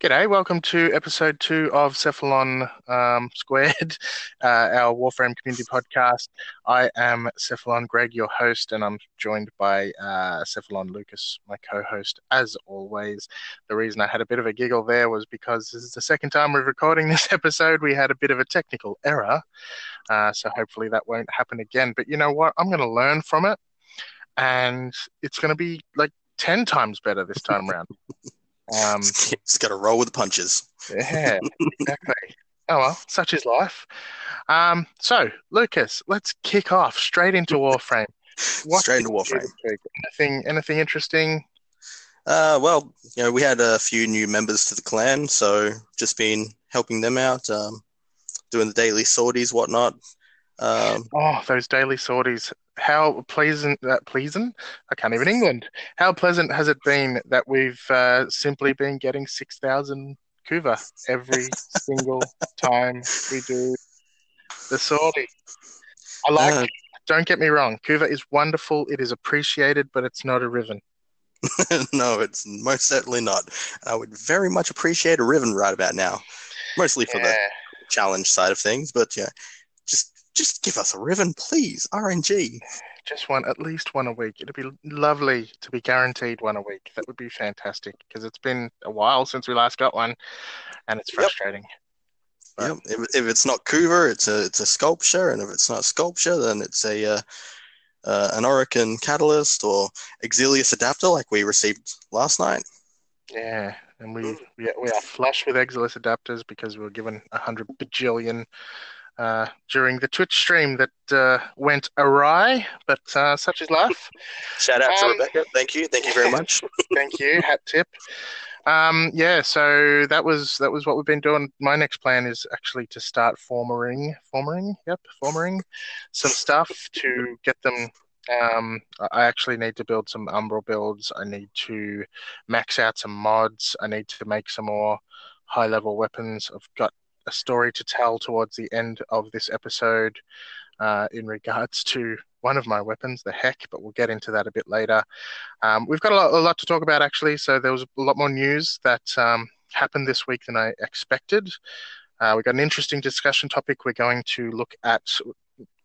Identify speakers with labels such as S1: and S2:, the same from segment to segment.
S1: G'day, welcome to episode two of Cephalon um, Squared, uh, our Warframe community podcast. I am Cephalon Greg, your host, and I'm joined by uh, Cephalon Lucas, my co host, as always. The reason I had a bit of a giggle there was because this is the second time we're recording this episode. We had a bit of a technical error, uh, so hopefully that won't happen again. But you know what? I'm going to learn from it, and it's going to be like 10 times better this time around.
S2: Um, just got to roll with the punches.
S1: Yeah, exactly. oh well, such is life. Um, so, Lucas, let's kick off straight into Warframe.
S2: What straight into Warframe.
S1: Anything, anything interesting?
S2: Uh, well, you know, we had a few new members to the clan, so just been helping them out, um, doing the daily sorties, whatnot.
S1: Um, oh, those daily sorties! How pleasant that uh, pleasant? I can't even England. How pleasant has it been that we've uh, simply been getting six thousand kuva every single time we do the sortie? I like. Uh, don't get me wrong. Kuva is wonderful. It is appreciated, but it's not a Riven.
S2: no, it's most certainly not. I would very much appreciate a Riven right about now, mostly for yeah. the challenge side of things. But yeah, just give us a Riven, please. RNG.
S1: Just one, at least one a week. It'd be lovely to be guaranteed one a week. That would be fantastic because it's been a while since we last got one, and it's frustrating.
S2: Yep. yep. If, if, it's not Kuva, it's a it's a sculpture, and if it's not sculpture, then it's a uh, uh, an Orokin catalyst or Exilus adapter, like we received last night.
S1: Yeah, and we we, we are flush with Exilus adapters because we were given a hundred bajillion uh, during the Twitch stream that uh, went awry, but uh, such is life.
S2: Shout out um, to Rebecca. Thank you. Thank you very much.
S1: thank you. Hat tip. Um, yeah, so that was that was what we've been doing. My next plan is actually to start formering, formering, yep, formering some stuff to get them. Um, I actually need to build some Umbral builds. I need to max out some mods. I need to make some more high level weapons. I've got a story to tell towards the end of this episode uh, in regards to one of my weapons, the Hek, but we'll get into that a bit later. Um, we've got a lot, a lot, to talk about actually, so there was a lot more news that um, happened this week than I expected. Uh, we've got an interesting discussion topic. We're going to look at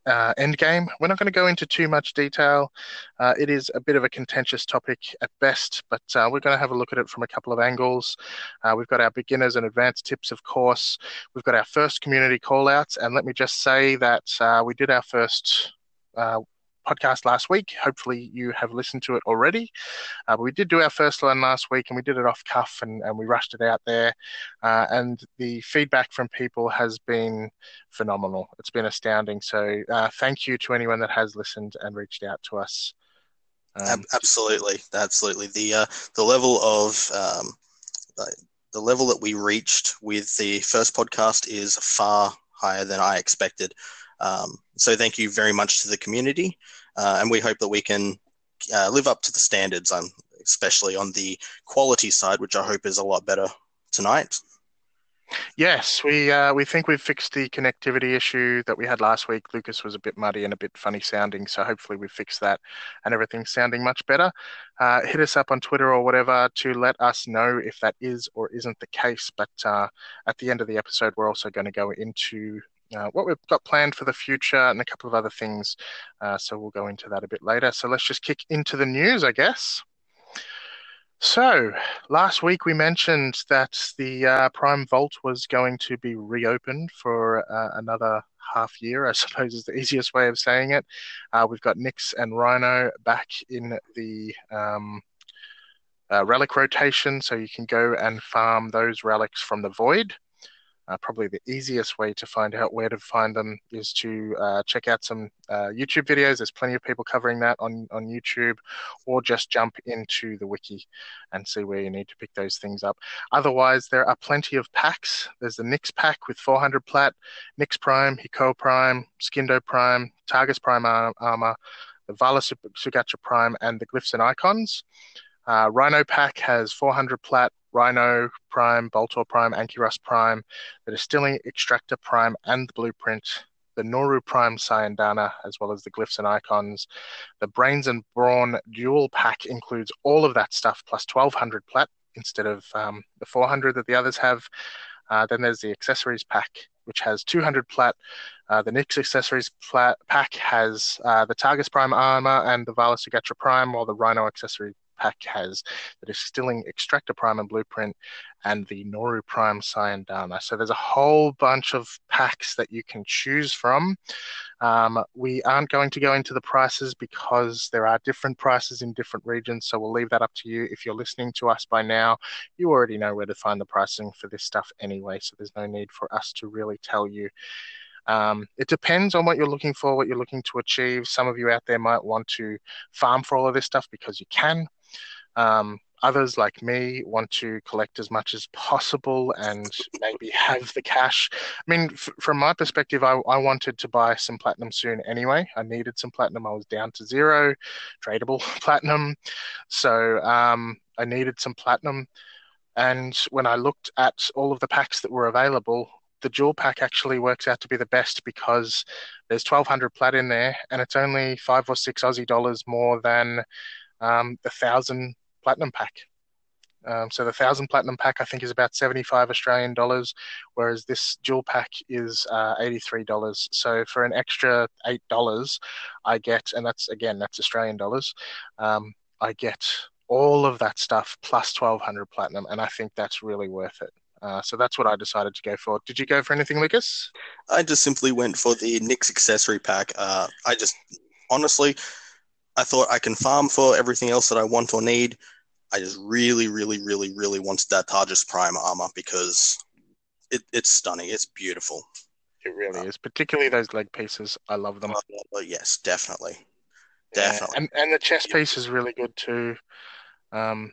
S1: uh, Endgame. We're not going to go into too much detail. Uh, it is a bit of a contentious topic at best, but uh, we're going to have a look at it from a couple of angles. Uh, we've got our beginners and advanced tips, of course. We've got our first community callouts, and let me just say that uh, we did our first uh, podcast last week. Hopefully, you have listened to it already. Uh, but we did do our first one last week, and we did it off cuff, and, and we rushed it out there. Uh, and the feedback from people has been phenomenal. It's been astounding. So, uh, thank you to anyone that has listened and reached out to us.
S2: Um, absolutely, absolutely. The uh, the level of um, the level that we reached with the first podcast is far higher than I expected. Um, so thank you very much to the community, uh, and we hope that we can uh, live up to the standards, um, especially on the quality side, which I hope is a lot better tonight.
S1: Yes, we uh, we think we've fixed the connectivity issue that we had last week. Lucas was a bit muddy and a bit funny sounding, so hopefully we've fixed that and everything's sounding much better. Uh, hit us up on Twitter or whatever to let us know if that is or isn't the case. But uh, at the end of the episode, we're also going to go into uh, what we've got planned for the future and a couple of other things. Uh, so we'll go into that a bit later. So let's just kick into the news, I guess. So last week we mentioned that the uh, Prime Vault was going to be reopened for uh, another half year, I suppose is the easiest way of saying it. Uh, we've got Nyx and Rhino back in the um, relic rotation, so you can go and farm those relics from the void. Uh, probably the easiest way to find out where to find them is to uh, check out some uh, YouTube videos. There's plenty of people covering that on, on YouTube, or just jump into the wiki and see where you need to pick those things up. Otherwise, there are plenty of packs. There's the Nyx pack with 400 plat, Nyx Prime, Hikou Prime, Scindo Prime, Targis Prime armor, the Vala Sugatra Prime, and the Glyphs and Icons. Uh, Rhino pack has 400 plat, Rhino Prime, Boltor Prime, Ankyras Prime, the Distilling Extractor Prime, and the Blueprint, the Noru Prime Syandana, as well as the Glyphs and Icons. The Brains and Brawn Dual Pack includes all of that stuff plus 1200 plat, instead of um, the 400 that the others have. Uh, then there's the accessories pack, which has 200 plat. Uh, the Nyx accessories plat- pack has uh, the Targis Prime armor and the Vala Sugatra Prime, while the Rhino accessory pack has the Distilling Extractor Prime and Blueprint and the Noru Prime Syandana. So there's a whole bunch of packs that you can choose from. Um, we aren't going to go into the prices because there are different prices in different regions. So we'll leave that up to you. If you're listening to us by now, you already know where to find the pricing for this stuff anyway. So there's no need for us to really tell you. Um, it depends on what you're looking for, what you're looking to achieve. Some of you out there might want to farm for all of this stuff because you can. Um, others, like me, want to collect as much as possible and maybe have the cash. I mean, f- from my perspective, I, I wanted to buy some platinum soon anyway. I needed some platinum. I was down to zero, tradable platinum. So um, I needed some platinum. And when I looked at all of the packs that were available, the jewel pack actually works out to be the best because there's 1200 plat in there and it's only five or six Aussie dollars more than um, the thousand platinum pack. Um, so the thousand platinum pack I think is about seventy five Australian dollars, whereas this jewel pack is uh, eighty three dollars. So for an extra eight dollars, I get, and that's again that's Australian dollars. Um, I get all of that stuff plus twelve hundred platinum, and I think that's really worth it. Uh, so that's what I decided to go for. Did you go for anything, Lucas?
S2: I just simply went for the Nyx accessory pack. Uh, I just honestly, I thought I can farm for everything else that I want or need. I just really, really, really, really wanted that Targis Prime armor because it, it's stunning. It's beautiful.
S1: It really uh, is, particularly those leg pieces. I love them.
S2: Uh, yes, definitely, definitely.
S1: Yeah, and and the chest piece is really good too. Um,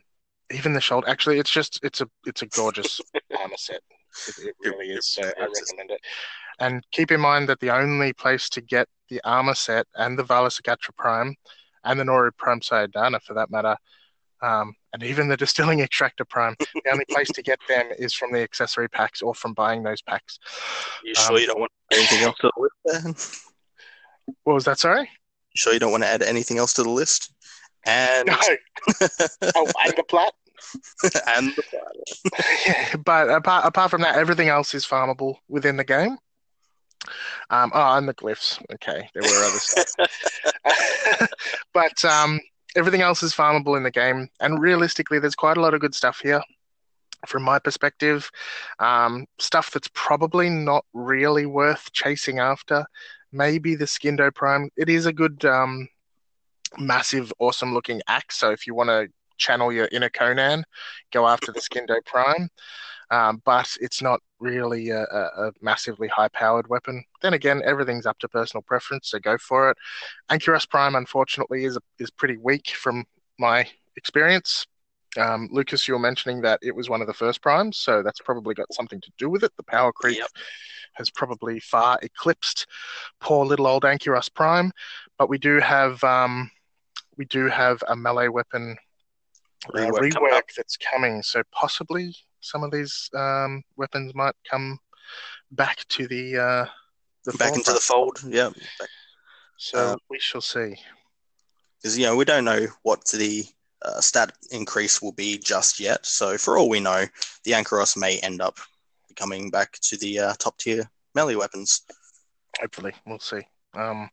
S1: even the shoulder. Actually, it's just it's a it's a gorgeous armor set. It, it really it, is. So I recommend it. And keep in mind that the only place to get the armor set and the Vala Sugatra Prime and the Noru Prime Syandana for that matter um, and even the distilling extractor prime. the only place to get them is from the accessory packs or from buying those packs.
S2: You sure um, you don't want anything else to the list? Then?
S1: What was that? Sorry. You
S2: sure you don't want to add anything else to the list? And no.
S1: oh, and the plat.
S2: and the plat.
S1: yeah, but apart apart from that, everything else is farmable within the game. Um, oh, and the glyphs. Okay, there were other stuff. but um, everything else is farmable in the game, and realistically, there's quite a lot of good stuff here. From my perspective, um, stuff that's probably not really worth chasing after. Maybe the Scindo Prime. It is a good, um, massive, awesome looking axe. So if you want to channel your inner Conan, go after the Scindo Prime um, but it's not really a, a, massively high powered weapon. Then again, everything's up to personal preference, so go for it. Ankyras Prime, unfortunately, is is pretty weak from my experience. Um, Lucas, you were mentioning that it was one of the first primes, so that's probably got something to do with it. The power creep yep. has probably far eclipsed poor little old Ankyras Prime, but we do have um, we do have a melee weapon uh, rework, rework that's coming, so possibly some of these um, weapons might come back to the uh,
S2: the back into the fold. Yeah.
S1: So uh, we shall see.
S2: Because you know we don't know what the uh, stat increase will be just yet. So for all we know, the Ankyras may end up coming back to the uh, top tier melee weapons.
S1: Hopefully, we'll see. Um,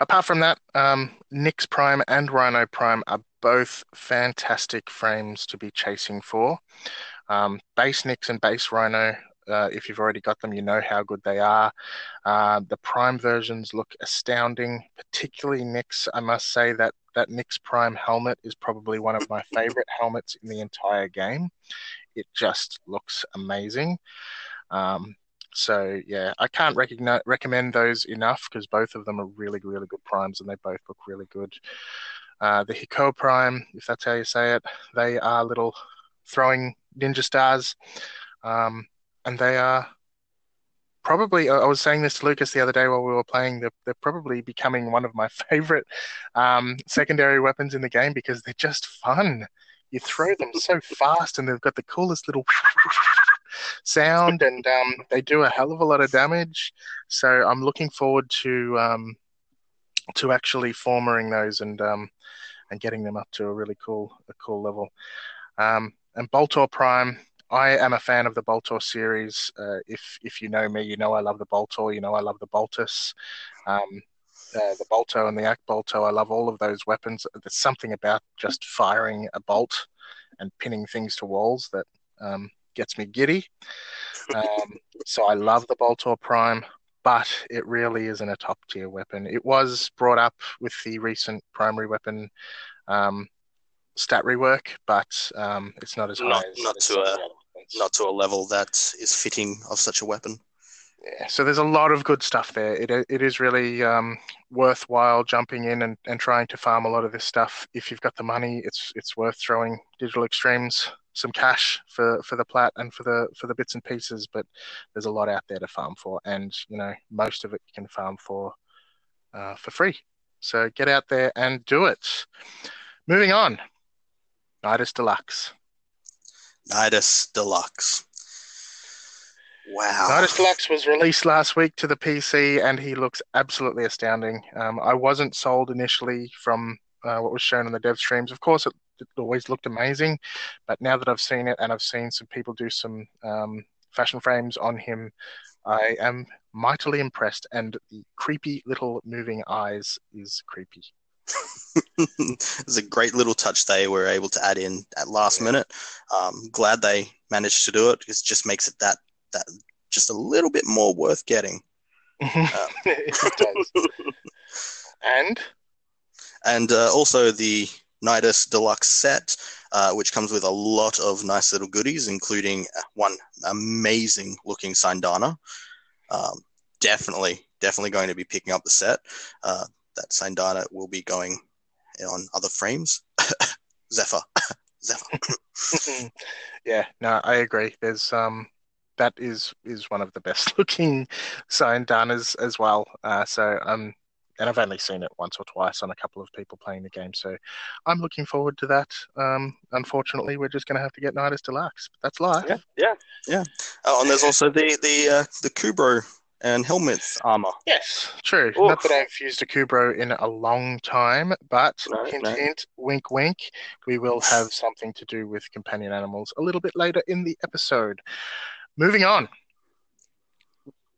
S1: apart from that, um, Nyx Prime and Rhino Prime are both fantastic frames to be chasing for. Um, base Nyx and base Rhino, uh, if you've already got them, you know how good they are. Uh, the Prime versions look astounding, particularly Nyx. I must say that that Nyx Prime helmet is probably one of my favorite helmets in the entire game. It just looks amazing. Um, so yeah, I can't recommend those enough because both of them are really, really good primes and they both look really good. Uh, the Hikou Prime, if that's how you say it, they are little throwing ninja stars, um, and they are probably. I was saying this to Lucas the other day while we were playing. They're, they're probably becoming one of my favorite um, secondary weapons in the game because they're just fun. You throw them so fast, and they've got the coolest little sound, and um, they do a hell of a lot of damage. So I'm looking forward to um, to actually formering those and um, and getting them up to a really cool a cool level. Um, and Boltor Prime. I am a fan of the Boltor series. Uh, if if you know me, you know I love the Boltor. You know I love the Boltus, um, uh, the Bolto and the Akbolto. I love all of those weapons. There's something about just firing a bolt and pinning things to walls that um, gets me giddy. Um, so I love the Boltor Prime, but it really isn't a top tier weapon. It was brought up with the recent primary weapon um, stat rework, but um, it's not as
S2: not,
S1: high as
S2: not to a not to a level that is fitting of such a weapon.
S1: Yeah, so there's a lot of good stuff there. It it is really um, worthwhile jumping in and, and trying to farm a lot of this stuff. If you've got the money, it's it's worth throwing digital extremes some cash for, for the plat and for the for the bits and pieces. But there's a lot out there to farm for, and you know most of it you can farm for uh, for free. So get out there and do it. Moving on, Nidus Deluxe.
S2: Nidus Deluxe. Wow.
S1: Nidus Deluxe was released last week to the PC, and he looks absolutely astounding. Um, I wasn't sold initially from uh, what was shown in the dev streams. Of course, it, it, always looked amazing, but now that I've seen it and I've seen some people do some um, fashion frames on him, I am mightily impressed. And the creepy little moving eyes is creepy.
S2: it's a great little touch they were able to add in at last yeah. minute. Um, glad they managed to do it because it just makes it that that just a little bit more worth getting.
S1: Um, it does. and
S2: and uh, also the Nidus Deluxe set, uh, which comes with a lot of nice little goodies, including one amazing looking Syandana. Um, definitely, definitely going to be picking up the set. Uh, that Syandana will be going on other frames. Zephyr. Zephyr.
S1: yeah, no, I agree. There's um that is is one of the best looking Syandanas as well. Uh, so um and I've only seen it once or twice on a couple of people playing the game. So I'm looking forward to that. Um, unfortunately, we're just going to have to get Nidus Deluxe, but that's life.
S2: Yeah, yeah, yeah. Oh, and there's also the the uh, the Kubrow and helmet's armor.
S1: Yes, true. Oof. Not that I've used a Kubrow in a long time, but no, hint, no. hint, wink, wink. We will have something to do with companion animals a little bit later in the episode. Moving on,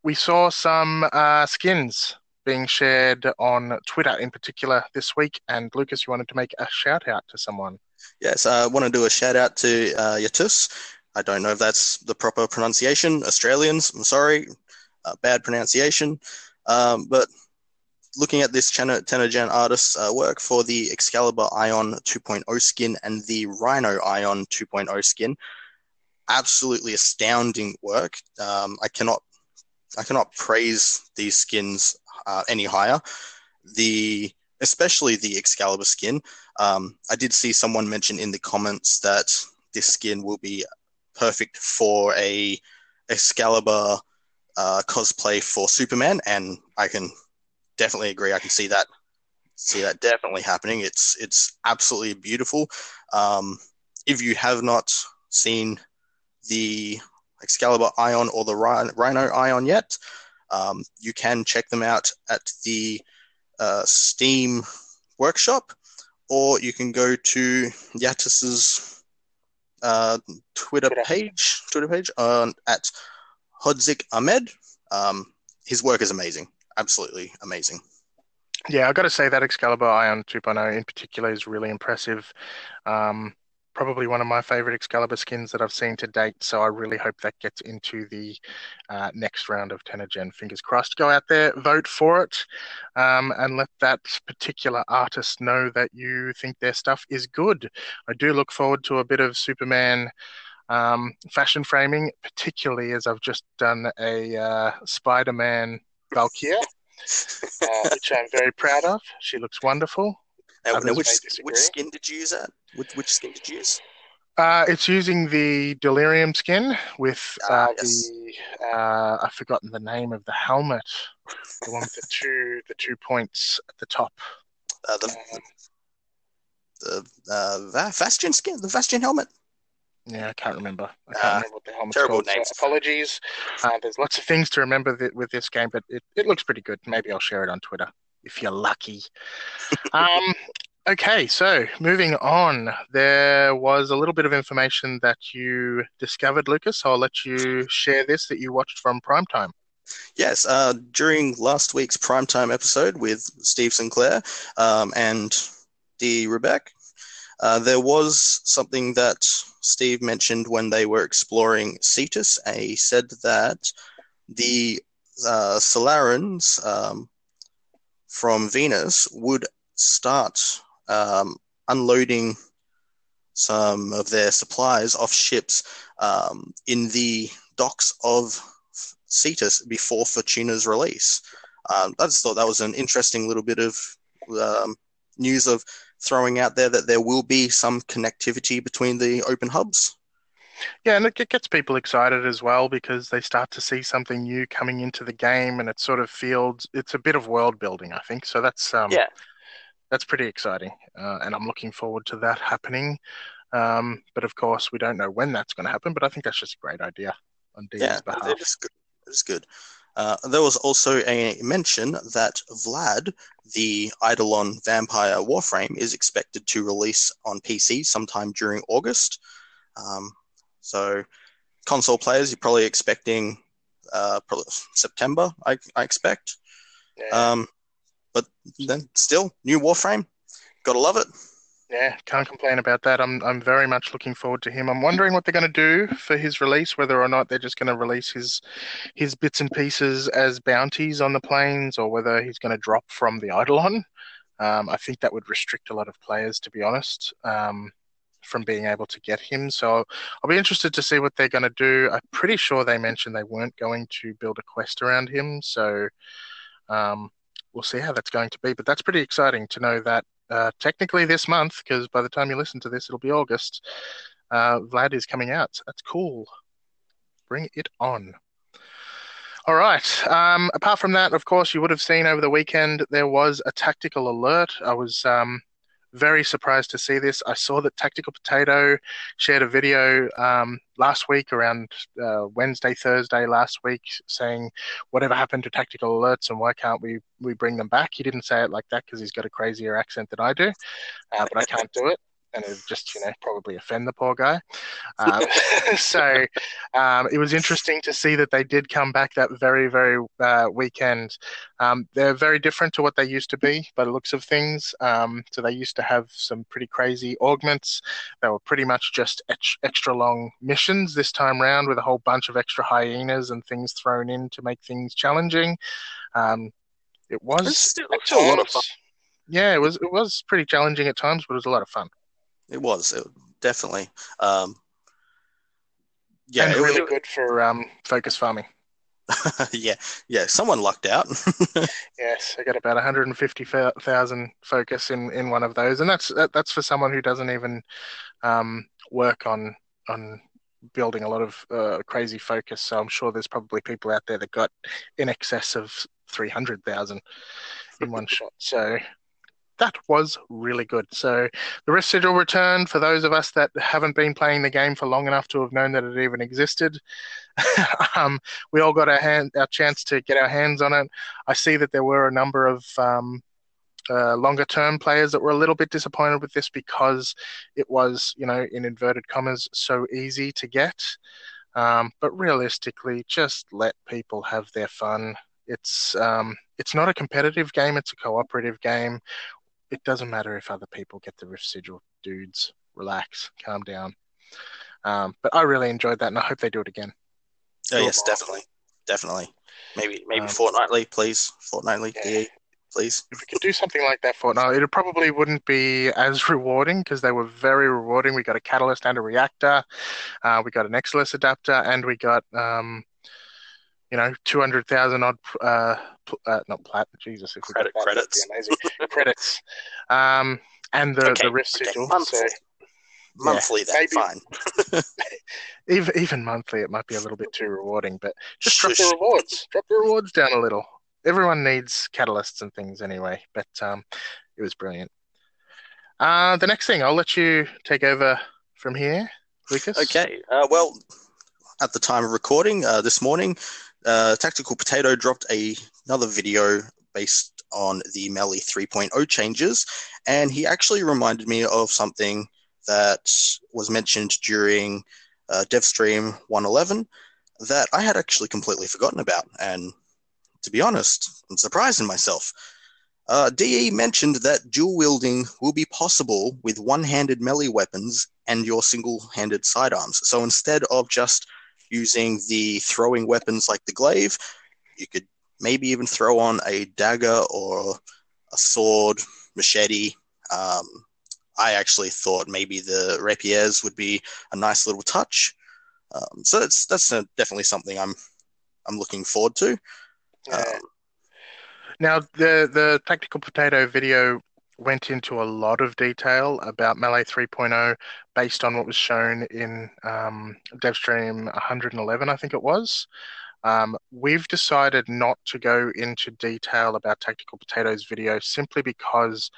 S1: we saw some uh, skins being shared on Twitter in particular this week. And Lucas, you wanted to make a shout out to someone.
S2: Yes, I want to do a shout out to uh, Yatus. I don't know if that's the proper pronunciation. Australians, I'm sorry, uh, bad pronunciation. Um, but looking at this Tennogen artist's uh, work for the Excalibur Ion 2.0 skin and the Rhino Ion 2.0 skin, absolutely astounding work. Um, I cannot I cannot praise these skins uh, any higher. The especially the Excalibur skin. Um, I did see someone mention in the comments that this skin will be perfect for a Excalibur uh, cosplay for Superman, and I can definitely agree. I can see that see that definitely happening. It's it's absolutely beautiful. Um, if you have not seen the Excalibur Ion or the Rhino Ion yet, um, you can check them out at the uh, Steam workshop, or you can go to Yatus's uh, Twitter page, Twitter page uh, at Hodzik Ahmed. Um, his work is amazing, absolutely amazing.
S1: Yeah, I've got to say that Excalibur Ion 2.0 in particular is really impressive. Um, probably one of my favorite Excalibur skins that I've seen to date. So I really hope that gets into the uh, next round of Tennogen. Fingers crossed. Go out there, vote for it, um, and let that particular artist know that you think their stuff is good. I do look forward to a bit of Superman. Um, fashion framing, particularly as I've just done a uh, Spider Man Valkyria, uh, which I'm very proud of. She looks wonderful.
S2: Now, now which, which skin did you use that? Which, which skin did you use?
S1: Uh, it's using the Delirium skin with ah, uh, yes. the uh, I've forgotten the name of the helmet, the one with the two the two points at the top.
S2: Uh, the um, the uh, skin, the Vastion helmet.
S1: Yeah, I can't remember. I can't uh, remember what the helmet's terrible called. Names. So apologies. Uh, there's lots of things to remember th- with this game, but it, it looks pretty good. Maybe I'll share it on Twitter if you're lucky. um, Okay, so moving on, there was a little bit of information that you discovered, Lucas. So I'll let you share this that you watched from Primetime.
S2: Yes, uh, during last week's Primetime episode with Steve Sinclair um, and Dee Rebecca, uh, there was something that Steve mentioned when they were exploring Cetus. He said that the uh, Solarans um, from Venus would start um, unloading some of their supplies off ships um, in the docks of Cetus before Fortuna's release. Um, I just thought that was an interesting little bit of um, news of throwing out there that there will be some connectivity between the open hubs.
S1: Yeah, and it gets people excited as well because they start to see something new coming into the game, and it sort of feels it's a bit of world building. I think so. That's um,
S2: yeah,
S1: that's pretty exciting, uh, and I'm looking forward to that happening. Um, but of course, we don't know when that's going to happen. But I think that's just a great idea on Dee's
S2: yeah,
S1: behalf.
S2: it is good. It is good. Uh, there was also a mention that Vlad, the Eidolon Vampire Warframe, is expected to release on PC sometime during August. Um, so, console players, you're probably expecting uh, probably September, I, I expect. Yeah. Um, but then still, new Warframe, gotta love it.
S1: Yeah, can't complain about that. I'm I'm very much looking forward to him. I'm wondering what they're going to do for his release, whether or not they're just going to release his his bits and pieces as bounties on the planes, or whether he's going to drop from the Eidolon. Um, I think that would restrict a lot of players, to be honest, um, from being able to get him. So I'll be interested to see what they're going to do. I'm pretty sure they mentioned they weren't going to build a quest around him, so um, we'll see how that's going to be. But that's pretty exciting to know that uh, technically this month, because by the time you listen to this, it'll be August. Uh, Vlad is coming out. that's cool. Bring it on. All right. Um, apart from that, of course, you would have seen over the weekend there was a tactical alert. I was um, very surprised to see this. I saw that Tactical Potato shared a video um, last week, around uh, Wednesday, Thursday last week, saying whatever happened to tactical alerts and why can't we we bring them back? He didn't say it like that because he's got a crazier accent than I do, uh, but I can't do it and it just you know probably offend the poor guy. Um, so um, it was interesting to see that they did come back that very very uh, weekend. Um, they're very different to what they used to be by the looks of things. Um, so they used to have some pretty crazy augments. They were pretty much just extra long missions this time round with a whole bunch of extra hyenas and things thrown in to make things challenging. Um, it was
S2: still, a lot of fun.
S1: Yeah, it was it was pretty challenging at times, but it was a lot of fun.
S2: It was it, definitely. Um,
S1: yeah, and really good for um, focus farming.
S2: yeah, yeah. Someone lucked out.
S1: yes, I got about 150,000 focus in, in one of those, and that's that, that's for someone who doesn't even um, work on on building a lot of uh, crazy focus. So I'm sure there's probably people out there that got in excess of 300,000 in one shot. So that was really good. So the Rift Sigil returned for those of us that haven't been playing the game for long enough to have known that it even existed. um, we all got our hand, our chance to get our hands on it. I see that there were a number of um, uh, longer term players that were a little bit disappointed with this because it was, you know, in inverted commas, so easy to get. Um, but realistically, just let people have their fun. It's um, it's not a competitive game; it's a cooperative game it doesn't matter if other people get the rift sigil. Dudes, relax, calm down. Um, but I really enjoyed that, and I hope they do it again.
S2: Oh yes, definitely, definitely. Maybe maybe um, fortnightly, please. Fortnightly, yeah. please.
S1: If we could do something like that fortnightly, it probably wouldn't be as rewarding because they were very rewarding. We got a catalyst and a reactor. Uh, we got an Exilus adapter, and we got um, you know, two hundred thousand odd, uh, uh, not plat, Jesus,
S2: if Credit, credits,
S1: amazing credits, um, and the okay, the rift okay. sigil.
S2: Monthly, so, monthly yeah, then fine.
S1: even even monthly, it might be a little bit too rewarding, but just drop the rewards, drop the rewards down a little. Everyone needs catalysts and things anyway, but um, it was brilliant. Uh, the next thing, I'll let you take over from here, Lucas.
S2: Okay. Uh, well, at the time of recording uh, this morning, uh, Tactical Potato dropped a, another video based on the Melee 3.0 changes, and he actually reminded me of something that was mentioned during uh, DevStream 111 that I had actually completely forgotten about. And to be honest, I'm surprised in myself. Uh, DE mentioned that dual wielding will be possible with one handed melee weapons and your single handed sidearms. So instead of just using the throwing weapons like the glaive, you could maybe even throw on a dagger or a sword, machete. Um, I actually thought maybe the rapiers would be a nice little touch. Um, so that's that's a, definitely something I'm I'm looking forward to. Um,
S1: now the the tactical potato video went into a lot of detail about Melee 3.0 based on what was shown in um, DevStream 111, I think it was. Um, we've decided not to go into detail about Tactical Potatoes video simply because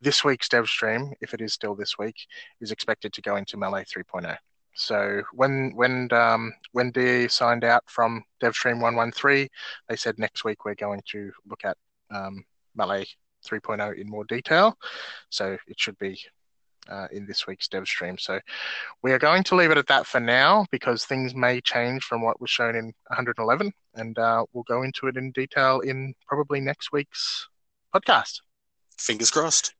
S1: this week's DevStream, if it is still this week, is expected to go into Melee 3.0. So when when um, when DE signed out from DevStream 113, they said next week we're going to look at um, Melee 3.0 in more detail. So it should be uh, in this week's dev stream. So we are going to leave it at that for now because things may change from what was shown in 111, and uh, we'll go into it in detail in probably next week's podcast.
S2: Fingers crossed.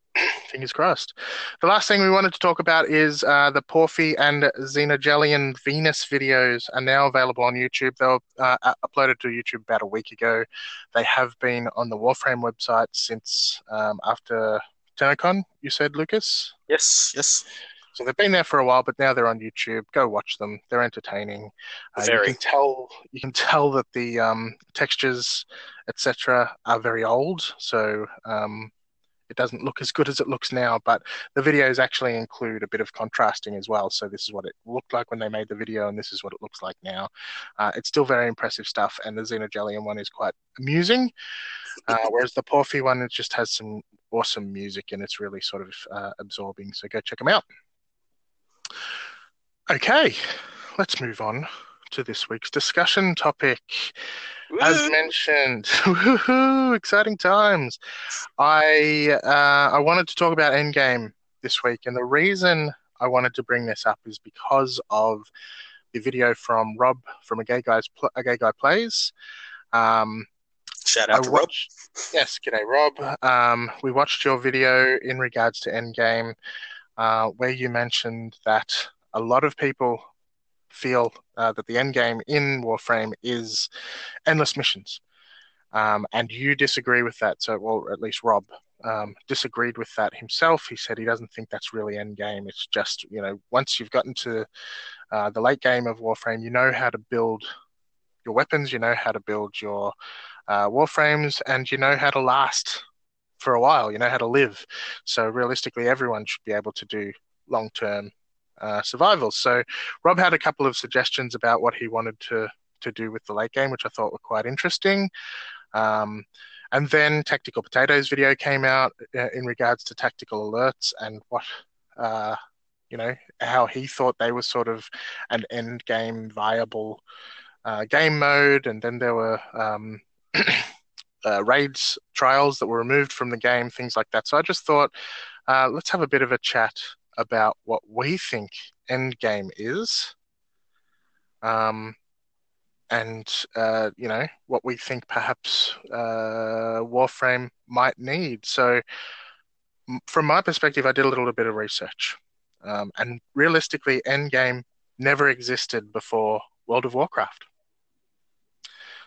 S1: Fingers crossed. The last thing we wanted to talk about is uh, the Porphy and Xenogelian Venus videos are now available on YouTube. They were uh, uploaded to YouTube about a week ago. They have been on the Warframe website since um, after TennoCon, you said, Lucas?
S2: Yes, yes.
S1: So they've been there for a while, but now they're on YouTube. Go watch them; they're entertaining. Uh, you can tell you can tell that the um, textures, etc., are very old. So um, it doesn't look as good as it looks now. But the videos actually include a bit of contrasting as well. So this is what it looked like when they made the video, and this is what it looks like now. Uh, it's still very impressive stuff, and the Xenogelion one is quite amusing. Uh, whereas the Porphy one, it just has some awesome music and it's really sort of uh, absorbing. So go check them out. Okay, let's move on to this week's discussion topic. Woo! As mentioned, exciting times. I uh, I wanted to talk about Endgame this week, and the reason I wanted to bring this up is because of the video from Rob from a gay guy's a gay guy plays. Um,
S2: Shout out I to watched,
S1: Rob. Yes, g'day Rob. Um, we watched your video in regards to Endgame, uh, where you mentioned that a lot of people feel uh, that the end game in Warframe is endless missions, um, and you disagree with that. So, well, at least Rob um, disagreed with that himself. He said he doesn't think that's really end game. It's just you know once you've gotten to uh, the late game of Warframe, you know how to build your weapons, you know how to build your uh, Warframes, and you know how to last for a while. You know how to live. So realistically, everyone should be able to do long term uh, survival. So Rob had a couple of suggestions about what he wanted to to do with the late game, which I thought were quite interesting. Um, and then Tactical Potatoes video came out uh, in regards to tactical alerts and what, uh, you know, how he thought they were sort of an end game viable uh, game mode. And then there were um, uh, raids trials that were removed from the game, things like that. So I just thought, uh, let's have a bit of a chat about what we think Endgame is, um, and uh, you know what we think perhaps uh, Warframe might need. So, from my perspective, I did a little bit of research, um, and realistically, Endgame never existed before World of Warcraft.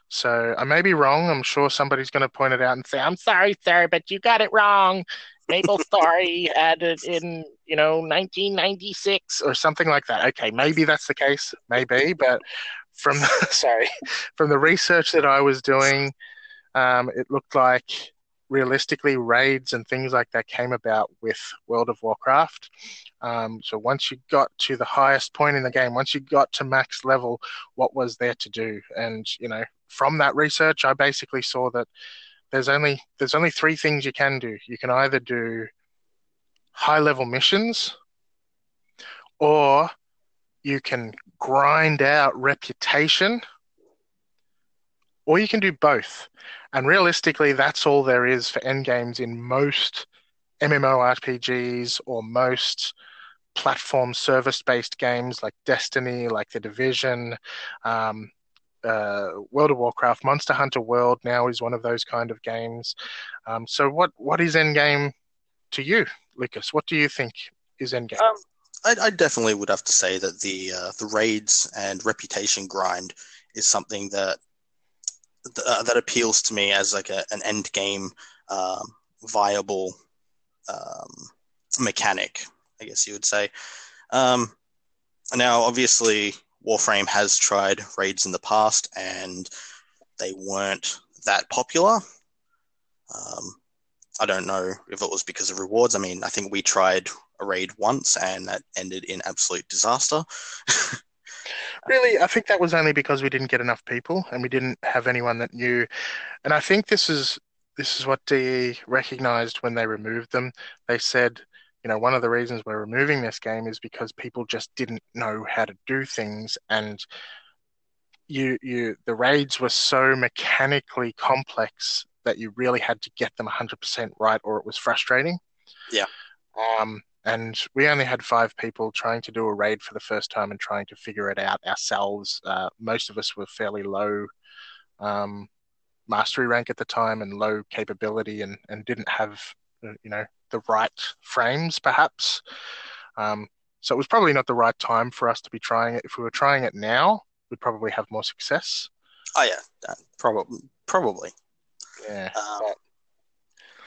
S1: So I may be wrong. I'm sure somebody's going to point it out and say, "I'm sorry, sir, but you got it wrong." Maple Story added in, you know, 1996 or something like that. Okay, maybe that's the case, maybe, but from sorry, from the research that I was doing, um, it looked like realistically raids and things like that came about with World of Warcraft. Um, so once you got to the highest point in the game, once you got to max level, what was there to do? And you know, from that research, I basically saw that there's only there's only three things you can do. You can either do high level missions, or you can grind out reputation, or you can do both. And realistically, that's all there is for end games in most MMORPGs or most platform service based games like Destiny, like The Division, um, uh, World of Warcraft, Monster Hunter World now is one of those kind of games. Um, so, what what is Endgame to you, Lucas? What do you think is Endgame? Um,
S2: I, I, definitely would have to say that the uh, the raids and reputation grind is something that uh, that appeals to me as like a, an end game um, viable um, mechanic, I guess you would say. Um, now, obviously, Warframe has tried raids in the past, and they weren't that popular. Um, I don't know if it was because of rewards. I mean, I think we tried a raid once, and that ended in absolute disaster.
S1: really, I think that was only because we didn't get enough people, and we didn't have anyone that knew. And I think this is this is what DE recognized when they removed them. They said, you know, one of the reasons we're removing this game is because people just didn't know how to do things and you you the raids were so mechanically complex that you really had to get them 100% right or it was frustrating.
S2: Yeah.
S1: Um and we only had five people trying to do a raid for the first time and trying to figure it out ourselves. Uh, most of us were fairly low um, mastery rank at the time and low capability and, and didn't have uh, you know the right frames perhaps. Um, so it was probably not the right time for us to be trying it. If we were trying it now we'd probably have more success.
S2: Oh yeah. Probably probably.
S1: Yeah. Um,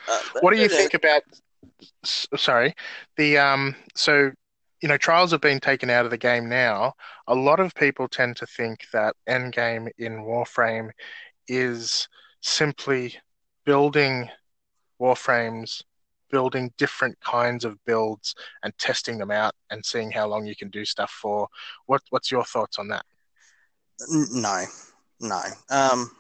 S1: uh, what do you think about sorry the um so you know trials have been taken out of the game now. A lot of people tend to think that endgame in warframe is simply building warframes, building different kinds of builds and testing them out and seeing how long you can do stuff for. What what's your thoughts on that?
S2: No, no. Um,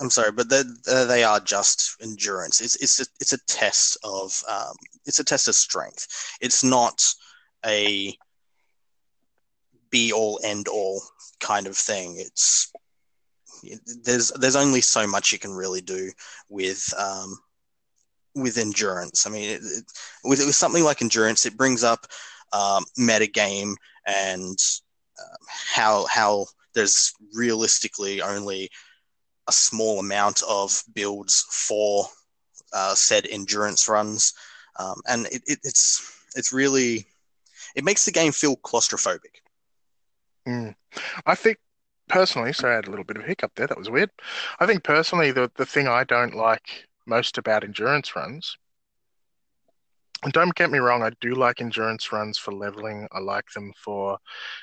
S2: I'm sorry, but they they are just endurance. It's it's a, it's a test of um, it's a test of strength. It's not a be all end all kind of thing. It's there's there's only so much you can really do with um, with endurance. I mean, it, it, with, with something like endurance, it brings up um, metagame and uh, how how there's realistically only a small amount of builds for uh, said endurance runs, um, and it, it, it's it's really it makes the game feel claustrophobic.
S1: Mm. I think personally, sorry, I had a little bit of hiccup there. That was weird. I think personally, the the thing I don't like most about endurance runs, and don't get me wrong, I do like endurance runs for leveling. I like them for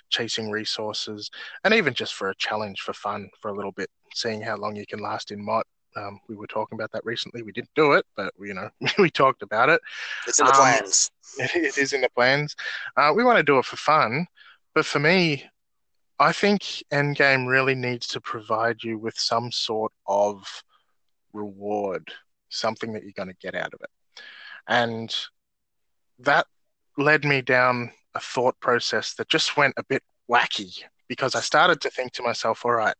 S1: chasing resources, and even just for a challenge for fun for a little bit, seeing how long you can last in MOT. Um, we were talking about that recently. We didn't do it, but you know, we talked about it.
S2: It's in the um, plans.
S1: It is in the plans. Uh, we want to do it for fun, but for me, I think Endgame really needs to provide you with some sort of reward, something that you're going to get out of it. And that led me down a thought process that just went a bit wacky because I started to think to myself, all right,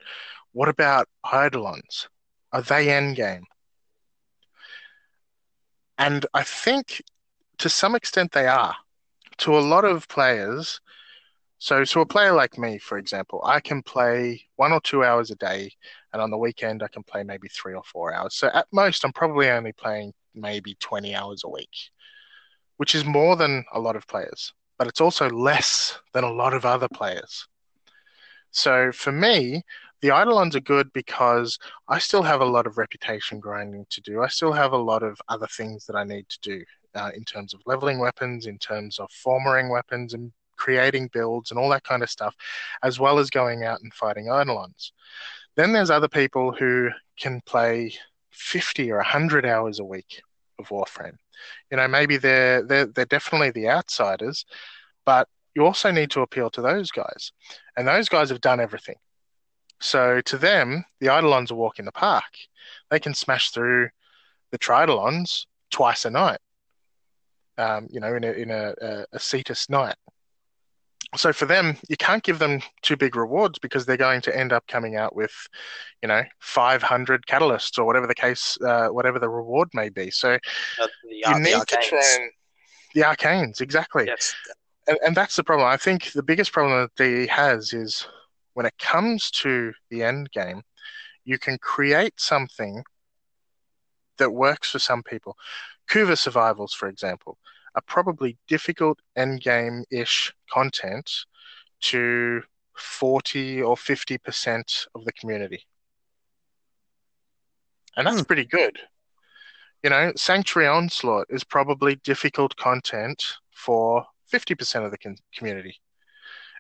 S1: what about Eidolons? Are they endgame? And I think to some extent they are. To a lot of players, so, so a player like me, for example, I can play one or two hours a day, and on the weekend I can play maybe three or four hours. So at most, I'm probably only playing maybe 20 hours a week, which is more than a lot of players, but it's also less than a lot of other players. So for me, the Eidolons are good because I still have a lot of reputation grinding to do. I still have a lot of other things that I need to do uh, in terms of leveling weapons, in terms of formering weapons, and creating builds and all that kind of stuff, as well as going out and fighting Eidolons. Then there's other people who can play 50 or 100 hours a week of Warframe. You know, maybe they're, they're, they're definitely the outsiders, but you also need to appeal to those guys. And those guys have done everything. So to them, the Eidolons are walk in the park. They can smash through the Tridolons twice a night. Um, you know, in a in a, a, a Cetus night. So for them, you can't give them too big rewards because they're going to end up coming out with, you know, 500 catalysts or whatever the case, uh, whatever the reward may be. So uh, the, you need to try and the arcanes exactly.
S2: Yes.
S1: And, and that's the problem. I think the biggest problem that DE has is when it comes to the end game, you can create something that works for some people. Kuva survivals, for example are probably difficult endgame ish content to 40 or 50% of the community. And that's hmm. pretty good. You know, Sanctuary Onslaught is probably difficult content for 50% of the con- community.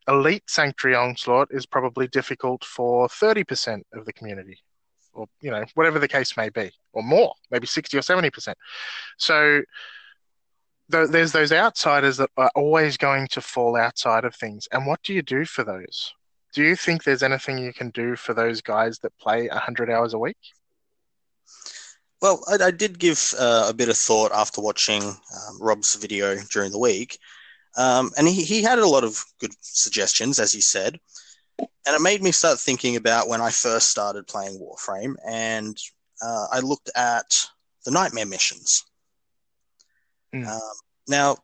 S1: Elite Sanctuary Onslaught is probably difficult for 30% of the community, or, you know, whatever the case may be, or more, maybe 60 or 70%. So, there's those outsiders that are always going to fall outside of things. And what do you do for those? Do you think there's anything you can do for those guys that play 100 hours a week?
S2: Well, I, I did give uh, a bit of thought after watching um, Rob's video during the week. Um, and he, he had a lot of good suggestions, as you said. And it made me start thinking about when I first started playing Warframe. And uh, I looked at the Nightmare missions. Mm. Um, now,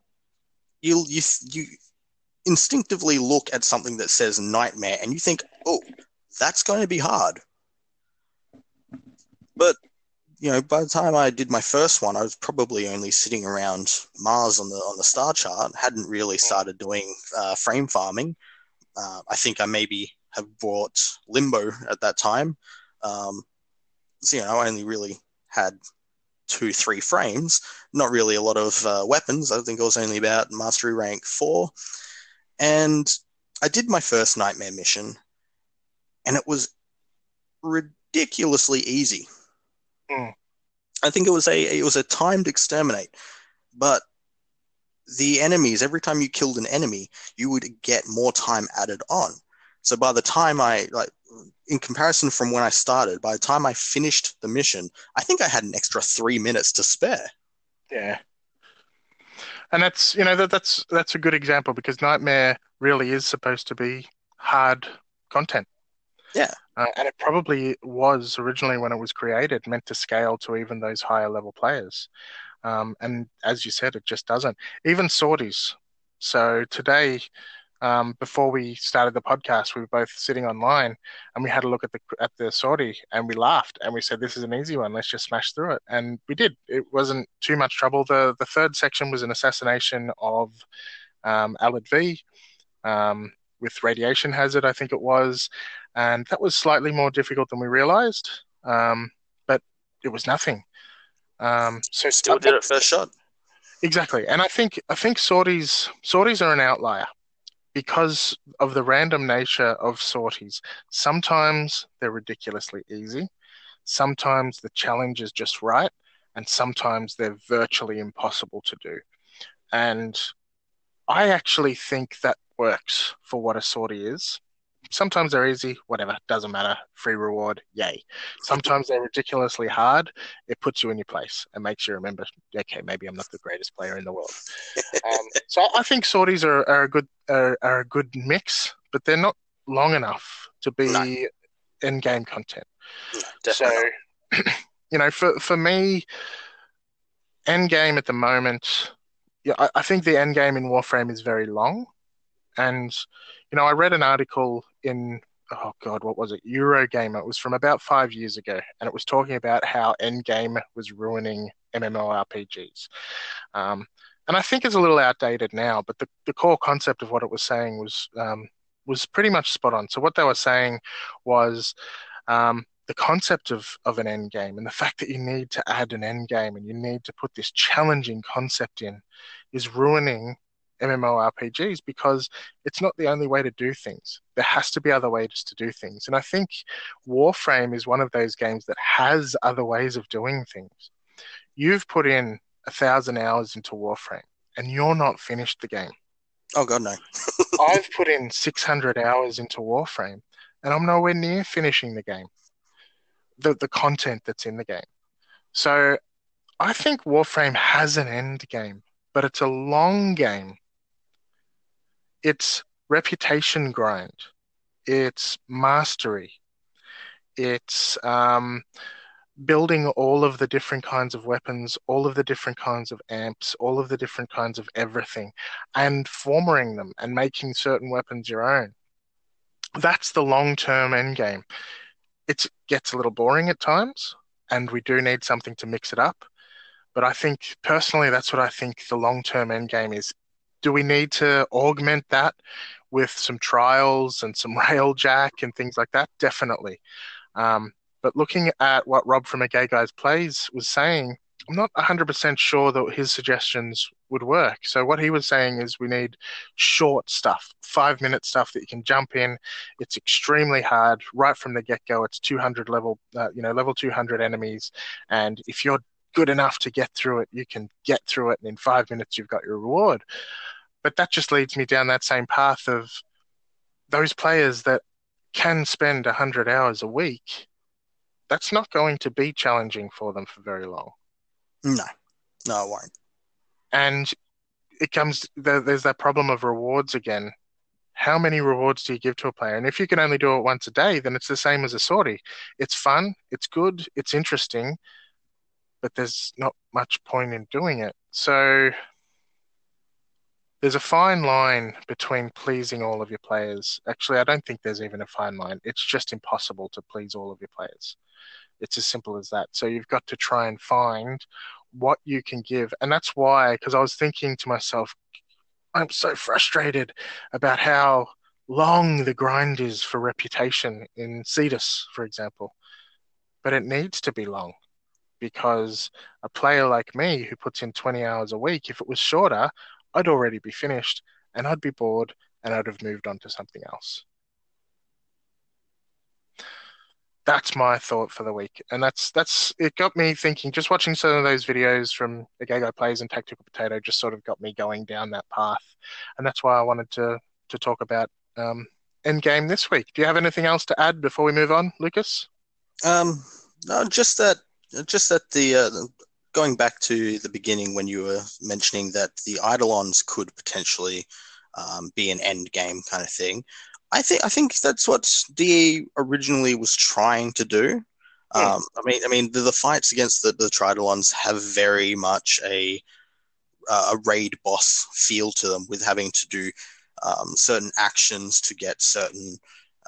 S2: you you you instinctively look at something that says nightmare, and you think, "Oh, that's going to be hard." But you know, by the time I did my first one, I was probably only sitting around Mars on the on the star chart. Hadn't really started doing uh, frame farming. Uh, I think I maybe have bought Limbo at that time. Um, so you know, I only really had two, three frames. Not really a lot of uh, weapons. I think it was only about mastery rank four. And I did my first nightmare mission, and it was ridiculously easy. Mm. I think it was a it was a timed exterminate, but the enemies every time you killed an enemy, you would get more time added on. So by the time I like in comparison from when I started, by the time I finished the mission, I think I had an extra three minutes to spare.
S1: Yeah. And that's you know that that's that's a good example because Nightmare really is supposed to be hard content.
S2: Yeah.
S1: Uh, and it probably was originally when it was created meant to scale to even those higher level players. Um, and as you said, it just doesn't. Even sorties. So today, um, before we started the podcast, we were both sitting online and we had a look at the at the sortie and we laughed and we said, "This is an easy one. Let's just smash through it." And we did. It wasn't too much trouble. the The third section was an assassination of um, Alad V um, with radiation hazard, I think it was, and that was slightly more difficult than we realized. Um, but it was nothing. Um, so
S2: still did it first shot.
S1: Exactly, and I think I think sorties sorties are an outlier because of the random nature of sorties, sometimes they're ridiculously easy, sometimes the challenge is just right, and sometimes they're virtually impossible to do. And I actually think that works for what a sortie is. Sometimes they're easy, whatever, doesn't matter. Free reward, yay. Sometimes they're ridiculously hard. It puts you in your place and makes you remember, okay, maybe I'm not the greatest player in the world. um, so I think sorties are, are a good are, are, a good mix, but they're not long enough to be no. in game content.
S2: No, so,
S1: you know, for for me, end game at the moment, yeah, I, I think the end game in Warframe is very long, and you know, I read an article in oh god, what was it? Eurogamer. It was from about five years ago, and it was talking about how Endgame was ruining MMORPGs. Um, and I think it's a little outdated now, but the, the core concept of what it was saying was um, was pretty much spot on. So what they were saying was um, the concept of, of an end game and the fact that you need to add an end game and you need to put this challenging concept in is ruining MMORPGs because it's not the only way to do things. There has to be other ways to do things. And I think Warframe is one of those games that has other ways of doing things. You've put in a thousand hours into Warframe and you're not finished the game.
S2: Oh, God, no.
S1: I've put in 600 hours into Warframe and I'm nowhere near finishing the game, the, the content that's in the game. So I think Warframe has an end game, but it's a long game it's reputation grind. It's mastery. It's um, building all of the different kinds of weapons, all of the different kinds of amps, all of the different kinds of everything, and forming them and making certain weapons your own. That's the long term end game. It gets a little boring at times, and we do need something to mix it up. But I think personally, that's what I think the long term end game is. Do we need to augment that with some trials and some railjack and things like that? Definitely. Um, but looking at what Rob from A Gay Guys Plays was saying, I'm not 100% sure that his suggestions would work. So what he was saying is we need short stuff, five minute stuff that you can jump in. It's extremely hard right from the get go. It's 200 level, uh, you know, level 200 enemies, and if you're good enough to get through it, you can get through it, and in five minutes you've got your reward. But that just leads me down that same path of those players that can spend 100 hours a week that's not going to be challenging for them for very long.
S2: No, no, it won't.
S1: And it comes there's that problem of rewards again. How many rewards do you give to a player? And if you can only do it once a day, then it's the same as a sortie. It's fun, it's good, it's interesting, but there's not much point in doing it. So there's a fine line between pleasing all of your players. Actually, I don't think there's even a fine line. It's just impossible to please all of your players. It's as simple as that. So you've got to try and find what you can give. And that's why, because I was thinking to myself, I'm so frustrated about how long the grind is for reputation in Cetus, for example. But it needs to be long because a player like me who puts in 20 hours a week, if it was shorter, I'd already be finished and I'd be bored and I'd have moved on to something else. that's my thought for the week, and that's that's it. Got me thinking. Just watching some of those videos from the Gay Guy Plays and Tactical Potato just sort of got me going down that path, and that's why I wanted to to talk about um, Endgame this week. Do you have anything else to add before we move on, Lucas?
S2: Um, no, just that, just that the uh, going back to the beginning when you were mentioning that the Eidolons could potentially um, be an end game kind of thing. I think I think that's what DE originally was trying to do. Yeah. Um, I mean, I mean, the, the fights against the, the Tridolons have very much a uh, a raid boss feel to them, with having to do um, certain actions to get certain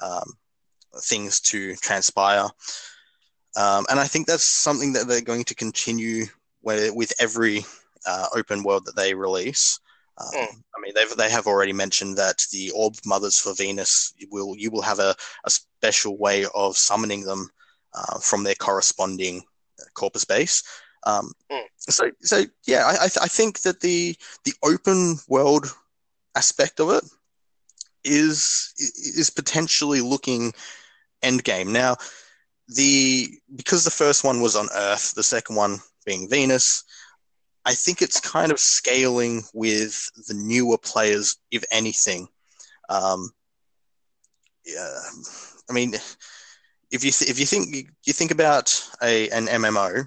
S2: um, things to transpire. Um, and I think that's something that they're going to continue with, with every uh, open world that they release. Um, mm. I mean, they've they have already mentioned that the orb mothers for Venus will you will have a, a special way of summoning them uh, from their corresponding corpus base. Um, mm. So so yeah, I I, th- I think that the the open world aspect of it is is potentially looking endgame now. The because the first one was on Earth, the second one being Venus. I think it's kind of scaling with the newer players, if anything. Um, yeah, I mean, if you th- if you think you think about a an MMO,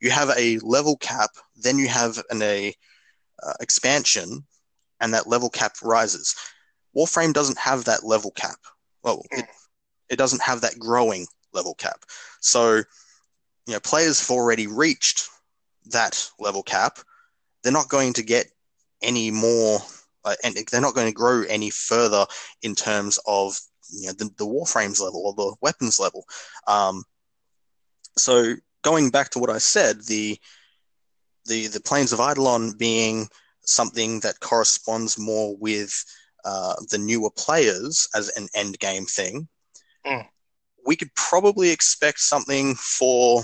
S2: you have a level cap, then you have an a uh, expansion, and that level cap rises. Warframe doesn't have that level cap. Well, it, it doesn't have that growing level cap. So, you know, players have already reached that level cap, they're not going to get any more, uh, and they're not going to grow any further in terms of you know the, the warframes level or the weapons level. Um, so going back to what I said, the the the plains of Eidolon being something that corresponds more with uh, the newer players as an end game thing. Mm. We could probably expect something for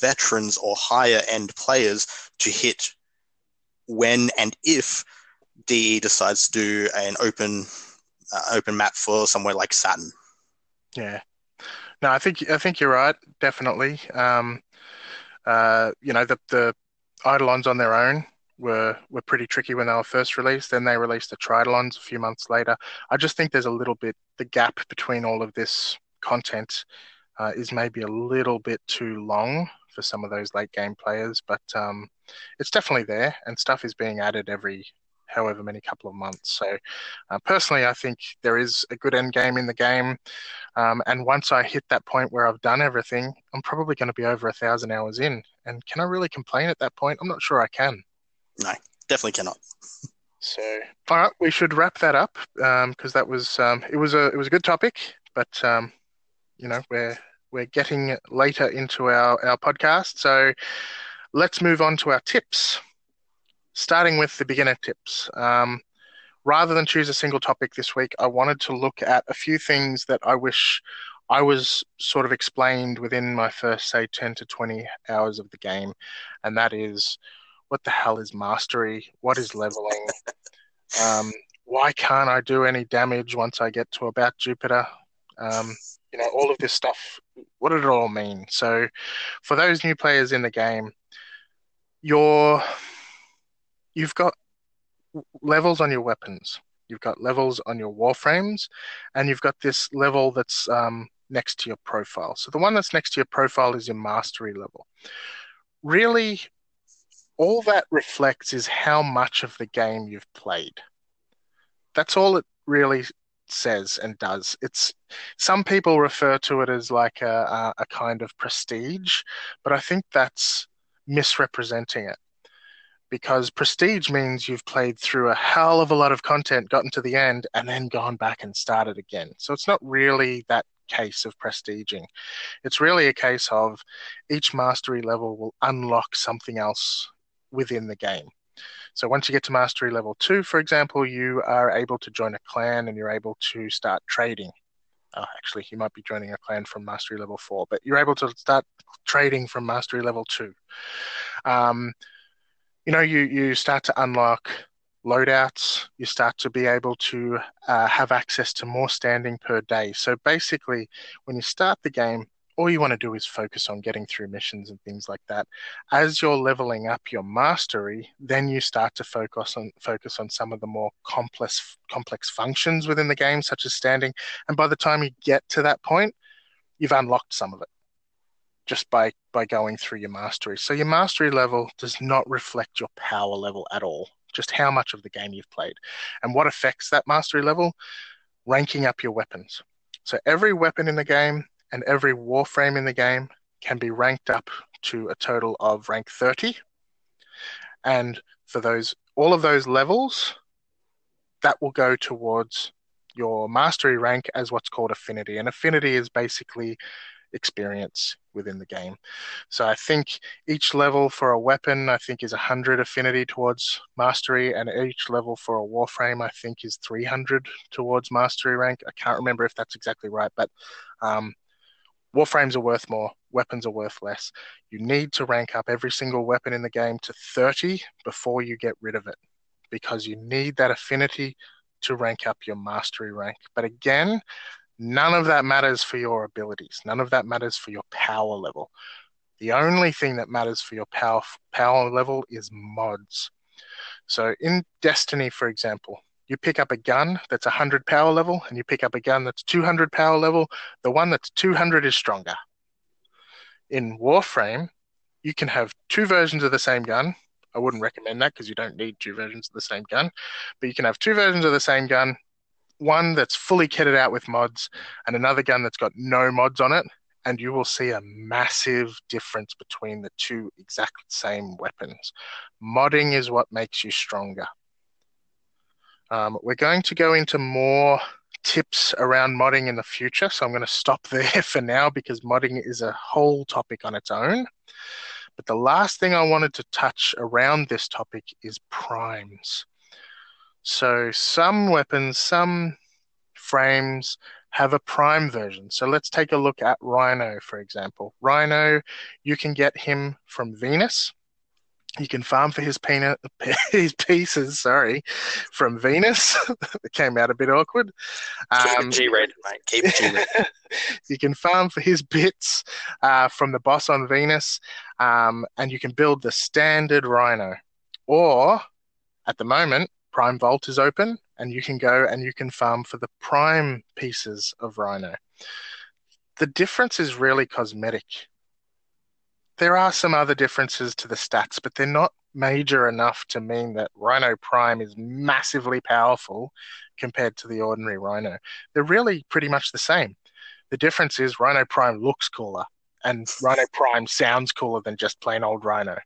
S2: veterans or higher end players to hit when and if DE decides to do an open uh, open map for somewhere like Saturn.
S1: Yeah. No, I think I think you're right. Definitely. Um, uh, you know, the the Eidolons on their own were were pretty tricky when they were first released. Then they released the Tridolons a few months later. I just think there's a little bit the gap between all of this content uh, is maybe a little bit too long for some of those late game players, but um, it's definitely there, and stuff is being added every however many couple of months. So, uh, personally, I think there is a good end game in the game. Um, and once I hit that point where I've done everything, I'm probably going to be over a thousand hours in. And can I really complain at that point? I'm not sure I can.
S2: No, definitely cannot.
S1: So, all right, we should wrap that up because um, that was um, it was a it was a good topic, but um, you know we're we're getting later into our our podcast, so let's move on to our tips. Starting with the beginner tips. Um, rather than choose a single topic this week, I wanted to look at a few things that I wish I was sort of explained within my first, say, 10 to 20 hours of the game. And that is what the hell is mastery? What is leveling? um, why can't I do any damage once I get to about Jupiter? Um, you know, all of this stuff. What did it all mean? So, for those new players in the game, you're you've got levels on your weapons. You've got levels on your warframes, and you've got this level that's um, next to your profile. So the one that's next to your profile is your mastery level. Really, all that reflects is how much of the game you've played. That's all it really says and does. It's some people refer to it as like a, a, kind of prestige, but I think that's misrepresenting it because prestige means you've played through a hell of a lot of content, gotten to the end, and then gone back and started again. So it's not really that case of prestiging. It's really a case of each mastery level will unlock something else within the game. So once you get to mastery level two, for example, you are able to join a clan and you're able to start trading. Oh, actually, you might be joining a clan from mastery level four, but you're able to start trading from mastery level two. Um, you know, you you start to unlock loadouts. You start to be able to uh, have access to more standing per day. So basically, when you start the game, all you want to do is focus on getting through missions and things like that. As you're leveling up your mastery, then you start to focus on focus on some of the more complex complex functions within the game, such as standing. And by the time you get to that point, you've unlocked some of it just by by going through your mastery. So your mastery level does not reflect your power level at all. Just how much of the game you've played, and what affects that mastery level, ranking up your weapons. So every weapon in the game and every warframe in the game can be ranked up to a total of rank 30. And for those all of those levels, that will go towards your mastery rank as what's called affinity. And affinity is basically experience within the game. So I think each level for a weapon, I think, is 100 affinity towards mastery, and each level for a warframe, I think, is 300 towards mastery rank. I can't remember if that's exactly right, but um, Warframes are worth more, weapons are worth less. You need to rank up every single weapon in the game to 30 before you get rid of it because you need that affinity to rank up your mastery rank. But again, none of that matters for your abilities, none of that matters for your power level. The only thing that matters for your power power level is mods. So in Destiny, for example, you pick up a gun that's 100 power level and you pick up a gun that's 200 power level, the one that's 200 is stronger. In Warframe, you can have two versions of the same gun. I wouldn't recommend that because you don't need two versions of the same gun, but you can have two versions of the same gun, one that's fully kitted out with mods and another gun that's got no mods on it, and you will see a massive difference between the two exact same weapons. Modding is what makes you stronger. Um, we're going to go into more tips around modding in the future, so I'm going to stop there for now because modding is a whole topic on its own. But the last thing I wanted to touch around this topic is primes. So some weapons, some frames have a prime version. So let's take a look at Rhino, for example. Rhino, you can get him from Venus. You can farm for his peanut, his pieces, sorry, from Venus. it came out a bit awkward.
S2: Um, Keep G-rated, mate. Keep G-rated.
S1: you can farm for his bits uh, from the boss on Venus, um, and you can build the standard Rhino. Or, at the moment, Prime Vault is open, and you can go and you can farm for the prime pieces of Rhino. The difference is really cosmetic there are some other differences to the stats, but they're not major enough to mean that Rhino Prime is massively powerful compared to the ordinary Rhino. They're really pretty much the same. The difference is Rhino Prime looks cooler, and Rhino Prime sounds cooler than just plain old Rhino.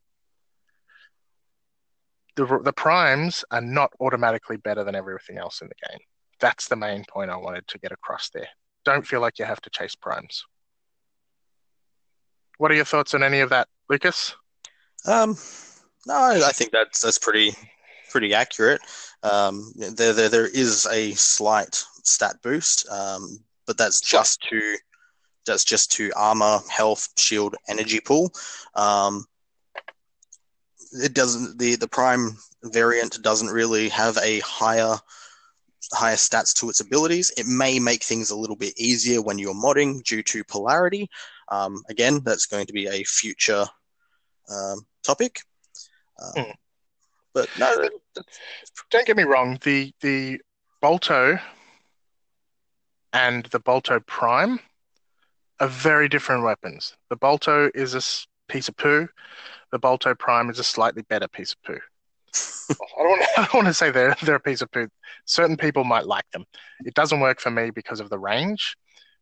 S1: The, the primes are not automatically better than everything else in the game. That's the main point I wanted to get across there. Don't feel like you have to chase primes. What are your thoughts on any of that, Lucas?
S2: Um, no, I think that's that's pretty pretty accurate. Um, there, there there is a slight stat boost, um, but that's just to that's just to armor, health, shield, energy pool. Um, it doesn't the the prime variant doesn't really have a higher higher stats to its abilities. It may make things a little bit easier when you're modding due to polarity. Um, again, that's going to be a future um, topic. Um, mm. But no,
S1: don't get me wrong. The the Bolto and the Bolto Prime are very different weapons. The Bolto is a piece of poo. The Bolto Prime is a slightly better piece of poo. I don't, want to, I don't want to say they're they're a piece of poo. Certain people might like them. It doesn't work for me because of the range.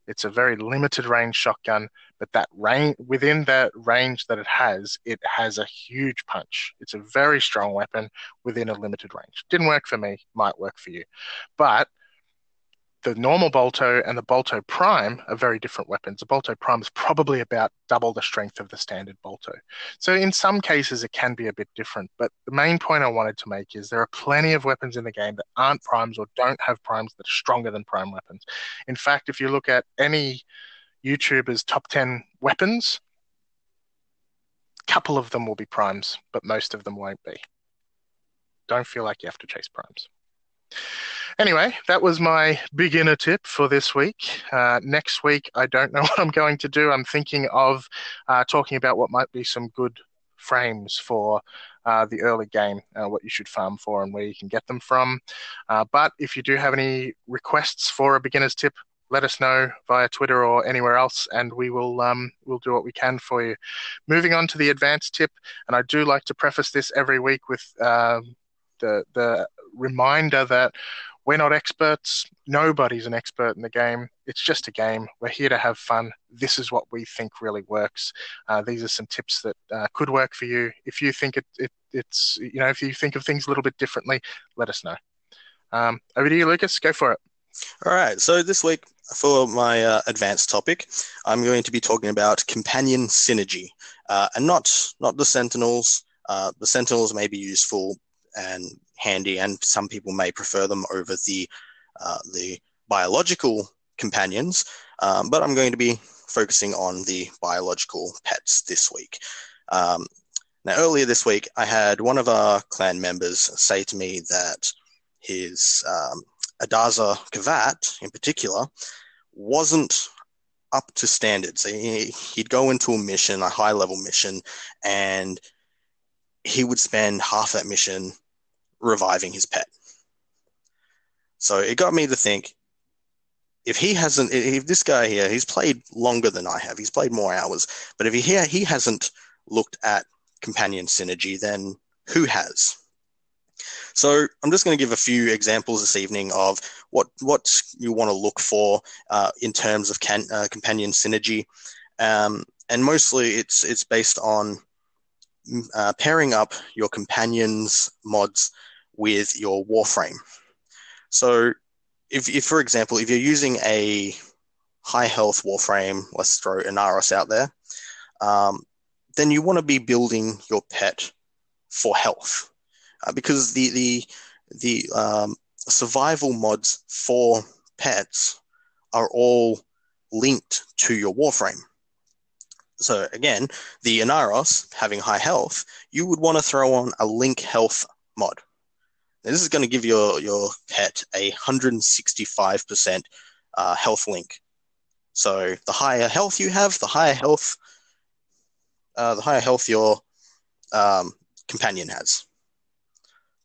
S1: It's a very limited range shotgun, but that range within that range that it has, it has a huge punch. It's a very strong weapon within a limited range. Didn't work for me, might work for you. But the normal Bolto and the Bolto Prime are very different weapons. The Bolto Prime is probably about double the strength of the standard Bolto. So in some cases, it can be a bit different. But the main point I wanted to make is there are plenty of weapons in the game that aren't primes or don't have primes that are stronger than prime weapons. In fact, if you look at any YouTuber's top 10 weapons, a couple of them will be primes, but most of them won't be. Don't feel like you have to chase primes. Anyway, that was my beginner tip for this week. Uh, next week, I don't know what I'm going to do. I'm thinking of uh, talking about what might be some good frames for uh, the early game, uh, what you should farm for, and where you can get them from. Uh, but if you do have any requests for a beginner's tip, let us know via Twitter or anywhere else, and we will um, we'll do what we can for you. Moving on to the advanced tip, and I do like to preface this every week with um, the the reminder that we're not experts. Nobody's an expert in the game. It's just a game. We're here to have fun. This is what we think really works. Uh, these are some tips that uh, could work for you. If you think it, it, it's, you know, if you think of things a little bit differently, let us know. Um, over to you, Lucas. Go for it.
S2: All right. So this week, for my uh, advanced topic, I'm going to be talking about companion synergy, uh, and not not the Sentinels. Uh, the Sentinels may be useful and handy, and some people may prefer them over the uh, the biological companions. Um, but I'm going to be focusing on the biological pets this week. Um, now, earlier this week, I had one of our clan members say to me that his um, Adarza Kavat, in particular, wasn't up to standards. He, he'd go into a mission, a high level mission, and he would spend half that mission reviving his pet. So it got me to think if he hasn't, if this guy here, he's played longer than I have, he's played more hours, but if he, he hasn't looked at companion synergy, then who has? So I'm just going to give a few examples this evening of what what you want to look for uh, in terms of can, uh, companion synergy, um, and mostly it's it's based on uh, pairing up your companions mods with your Warframe. So, if, if for example, if you're using a high health Warframe, let's throw Inaros out there, um, then you want to be building your pet for health, uh, because the the the um, survival mods for pets are all linked to your Warframe. So again, the Inaros having high health, you would want to throw on a link health mod. This is going to give your, your pet a 165% uh, health link. So the higher health you have, the higher health, uh, the higher health your um, companion has.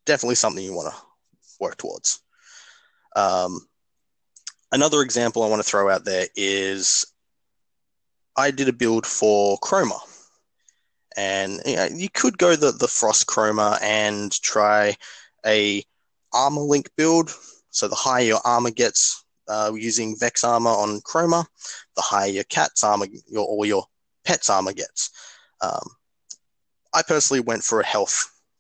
S2: Definitely something you want to work towards. Um, another example I want to throw out there is I did a build for Chroma. and you, know, you could go the the frost chroma and try a armor link build. So the higher your armor gets uh, using Vex armor on chroma, the higher your cat's armor your, or your pet's armor gets. Um, I personally went for a health,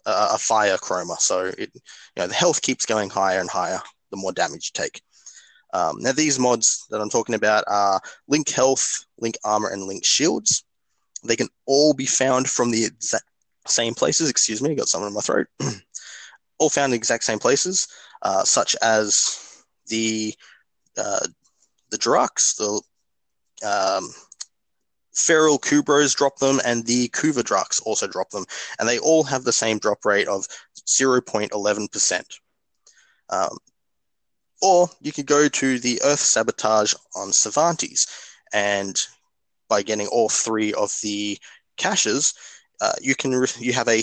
S2: uh, a fire chroma. So it, you know, the health keeps going higher and higher the more damage you take. Um, now these mods that I'm talking about are Link Health, Link Armor, and Link Shields. They can all be found from the exact same places. Excuse me, I got something in my throat. all found in the exact same places, uh, such as the uh, the Drahks, the um, Feral Kubrows drop them, and the Kuva Drahks also drop them, and they all have the same drop rate of 0.11%. Um, or you could go to the Earth Sabotage on Cervantes, and by getting all three of the caches, uh, you can re- you have a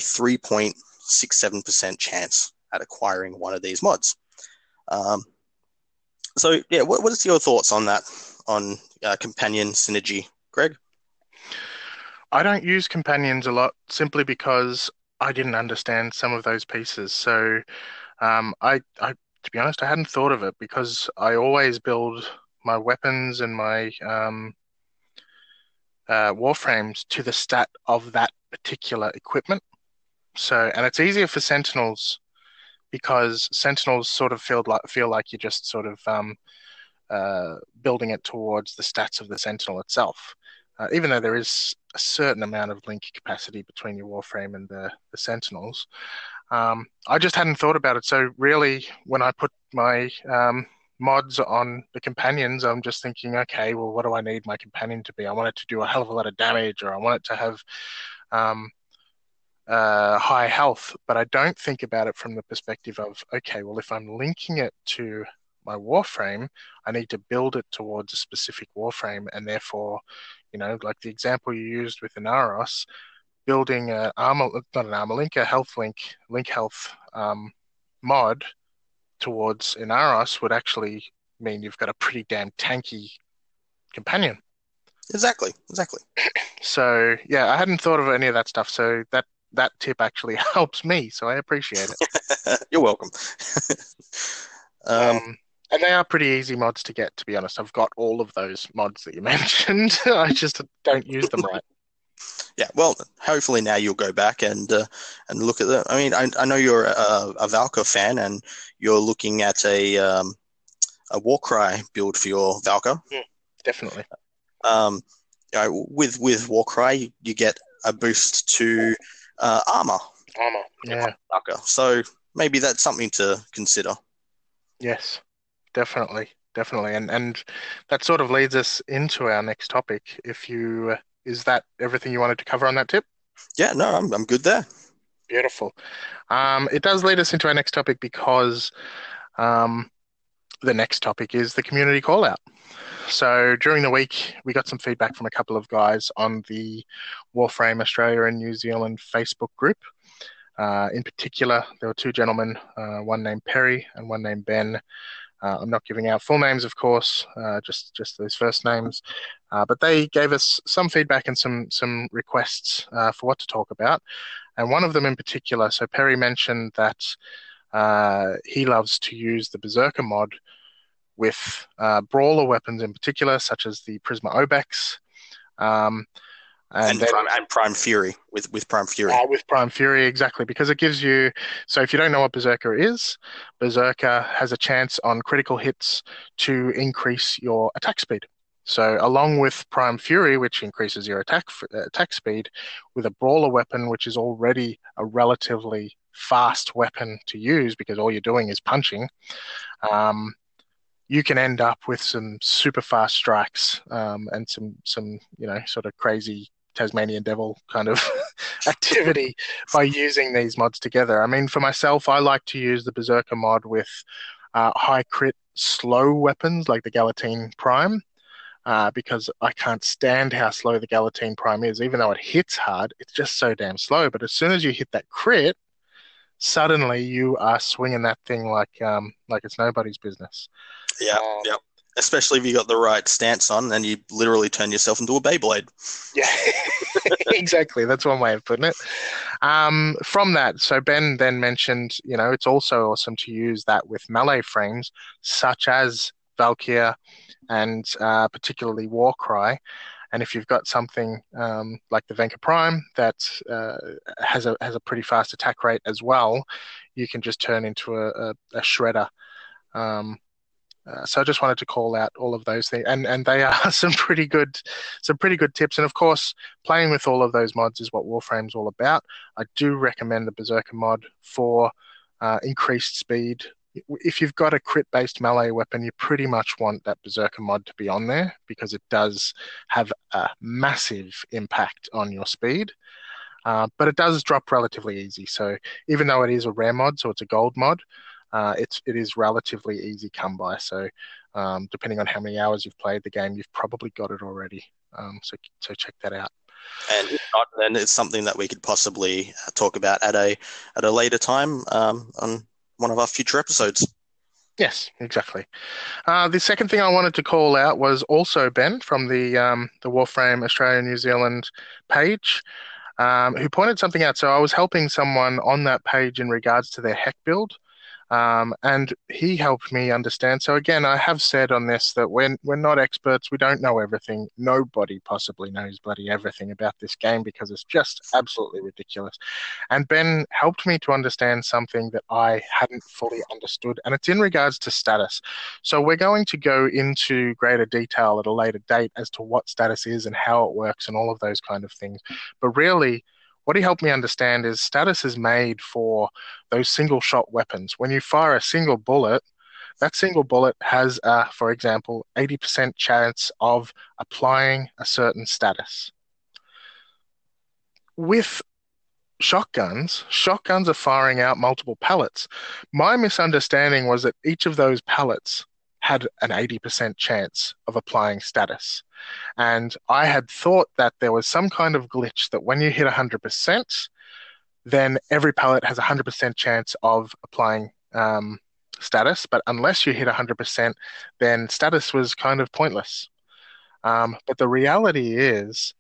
S2: 3.67% chance at acquiring one of these mods. Um, so yeah, what, what is your thoughts on that on uh, companion synergy, Greg?
S1: I don't use companions a lot simply because I didn't understand some of those pieces. So um, I, I, to be honest, I hadn't thought of it because I always build my weapons and my um, uh, warframes to the stat of that particular equipment. So, and it's easier for Sentinels because Sentinels sort of feel like feel like you're just sort of um, uh, building it towards the stats of the Sentinel itself. Uh, even though there is a certain amount of link capacity between your Warframe and the, the Sentinels, um, I just hadn't thought about it. So really, when I put my um, mods on the companions, I'm just thinking, okay, well, what do I need my companion to be? I want it to do a hell of a lot of damage, or I want it to have um, uh, high health. But I don't think about it from the perspective of, okay, well, if I'm linking it to my warframe, I need to build it towards a specific warframe, and therefore, you know, like the example you used with Inaros, building an armor, not an armor link, a health link, link health um, mod towards Inaros would actually mean you've got a pretty damn tanky companion.
S2: Exactly, exactly.
S1: So yeah, I hadn't thought of any of that stuff. So that that tip actually helps me. So I appreciate
S2: it. You're welcome.
S1: um, um, and they are pretty easy mods to get, to be honest. I've got all of those mods that you mentioned. I just don't use them right.
S2: Yeah, well, hopefully now you'll go back and uh, and look at them. I mean, I, I know you're a, a Valkyr fan, and you're looking at a um, a Warcry build for your Valkyr.
S1: Yeah, definitely.
S2: Um, you know, with with Warcry, you get a boost to uh, armor.
S1: Armor, yeah.
S2: So maybe that's something to consider.
S1: Yes definitely, definitely, and and that sort of leads us into our next topic. If you uh, is that everything you wanted to cover on that tip?
S2: Yeah, no, I'm I'm good there.
S1: Beautiful. Um, it does lead us into our next topic because um, the next topic is the community call out. So during the week, we got some feedback from a couple of guys on the Warframe Australia and New Zealand Facebook group. Uh, in particular, there were two gentlemen, uh, one named Perry and one named Ben, uh, I'm not giving out full names, of course, uh, just just those first names. Uh, but they gave us some feedback and some some requests uh, for what to talk about, and one of them in particular. So Perry mentioned that uh, he loves to use the Berserker mod with uh, brawler weapons in particular, such as the Prisma Obex. Um,
S2: and, and, then, Prime, and Prime Fury with with Prime Fury.
S1: Uh, with Prime Fury, exactly, because it gives you. So if you don't know what Berserker is, Berserker has a chance on critical hits to increase your attack speed. So along with Prime Fury, which increases your attack uh, attack speed, with a brawler weapon, which is already a relatively fast weapon to use because all you're doing is punching. Um, you can end up with some super fast strikes um, and some some you know sort of crazy Tasmanian devil kind of activity by using these mods together. I mean, for myself, I like to use the Berserker mod with uh, high crit slow weapons like the Galatine Prime. Uh, because I can't stand how slow the Galatine Prime is. Even though it hits hard, it's just so damn slow. But as soon as you hit that crit, suddenly you are swinging that thing like um, like it's nobody's business.
S2: Yeah, um, yeah especially if you got the right stance on, and you literally turn yourself into a Beyblade.
S1: Yeah. exactly. That's one way of putting it. Um, from that, so Ben then mentioned, you know, it's also awesome to use that with melee frames such as Valkyr and uh, particularly Warcry. And if you've got something um, like the Venka Prime that uh, has a has a pretty fast attack rate as well, you can just turn into a, a, a shredder. Um, uh, so I just wanted to call out all of those things, and and they are some pretty good, some pretty good tips. And of course, playing with all of those mods is what Warframe's all about. I do recommend the Berserker mod for uh, increased speed. If you've got a crit-based melee weapon, you pretty much want that Berserker mod to be on there because it does have a massive impact on your speed. Uh, but it does drop relatively easy. So even though it is a rare mod, so it's a gold mod, uh, it's it is relatively easy come by. So um, depending on how many hours you've played the game, you've probably got it already. Um, so so check that out.
S2: And if not, then it's something that we could possibly talk about at a at a later time um, on one of our future episodes.
S1: Yes, exactly. Uh, the second thing I wanted to call out was also Ben from the um, the Warframe Australia New Zealand page um, who pointed something out. So I was helping someone on that page in regards to their Hek build. Um, and he helped me understand. So again, I have said on this that we're we're not experts. We don't know everything. Nobody possibly knows bloody everything about this game because it's just absolutely ridiculous. And Ben helped me to understand something that I hadn't fully understood, and it's in regards to status. So we're going to go into greater detail at a later date as to what status is and how it works and all of those kind of things. But really what he helped me understand is status is made for those single shot weapons. When you fire a single bullet, that single bullet has, a, for example, 80% chance of applying a certain status. With shotguns, shotguns are firing out multiple pellets. My misunderstanding was that each of those pellets had an 80% chance of applying status. And I had thought that there was some kind of glitch that when you hit 100%, then every pallet has a 100% chance of applying um, status. But unless you hit 100%, then status was kind of pointless. Um, but the reality is,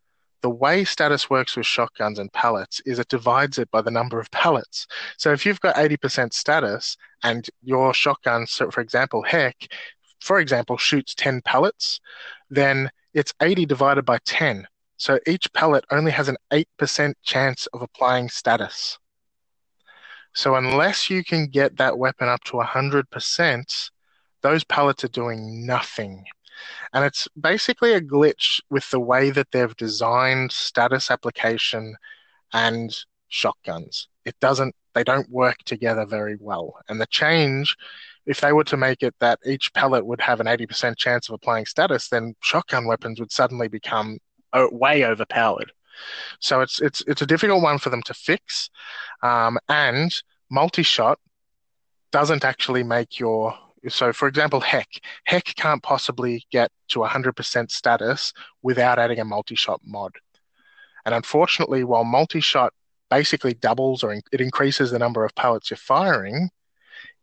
S1: the way status works with shotguns and pallets is it divides it by the number of pallets. So if you've got 80% status and your shotgun, so for example, Hek, for example, shoots 10 pellets, then it's 80 divided by 10. So each pellet only has an 8% chance of applying status. So unless you can get that weapon up to 100%, those pellets are doing nothing. And it's basically a glitch with the way that they've designed status application and shotguns. It doesn't, they don't work together very well. And the change if they were to make it that each pellet would have an 80% chance of applying status, then shotgun weapons would suddenly become uh, way overpowered. So it's it's it's a difficult one for them to fix, um, and multi-shot doesn't actually make your so for example Hek Hek can't possibly get to 100% status without adding a multi-shot mod and unfortunately while multi-shot basically doubles or in, it increases the number of pellets you're firing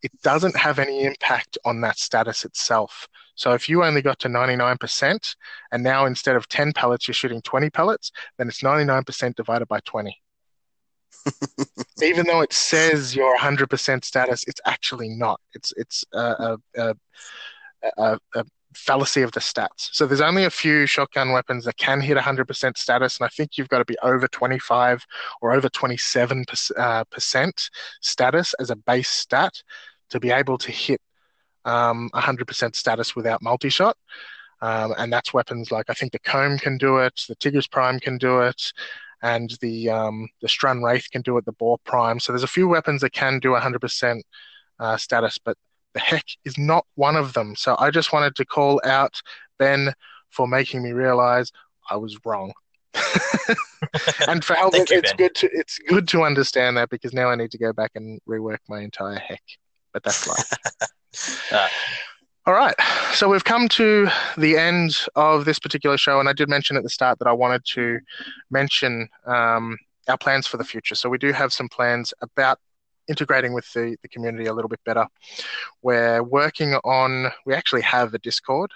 S1: it doesn't have any impact on that status itself. So if you only got to 99% and now instead of 10 pellets, you're shooting 20 pellets, then it's 99% divided by 20. Even though it says you're 100% status, it's actually not. It's it's a, a, a, a, fallacy of the stats. So there's only a few shotgun weapons that can hit 100% status, and I think you've got to be over 25 or over 27 uh, percent status as a base stat to be able to hit um, 100% status without multi-shot. Um, and that's weapons like I think the Kohm can do it, the Tigris Prime can do it, and the um, the Strun Wraith can do it, the Boar Prime. So there's a few weapons that can do 100% uh, status, but the Hek is not one of them. So I just wanted to call out Ben for making me realize I was wrong. and for it's ben. good to it's good to understand that because now I need to go back and rework my entire Hek but that's life. uh. All right. So we've come to the end of this particular show, and I did mention at the start that I wanted to mention um, our plans for the future. So we do have some plans about integrating with the, the community a little bit better. We're working on, we actually have a Discord.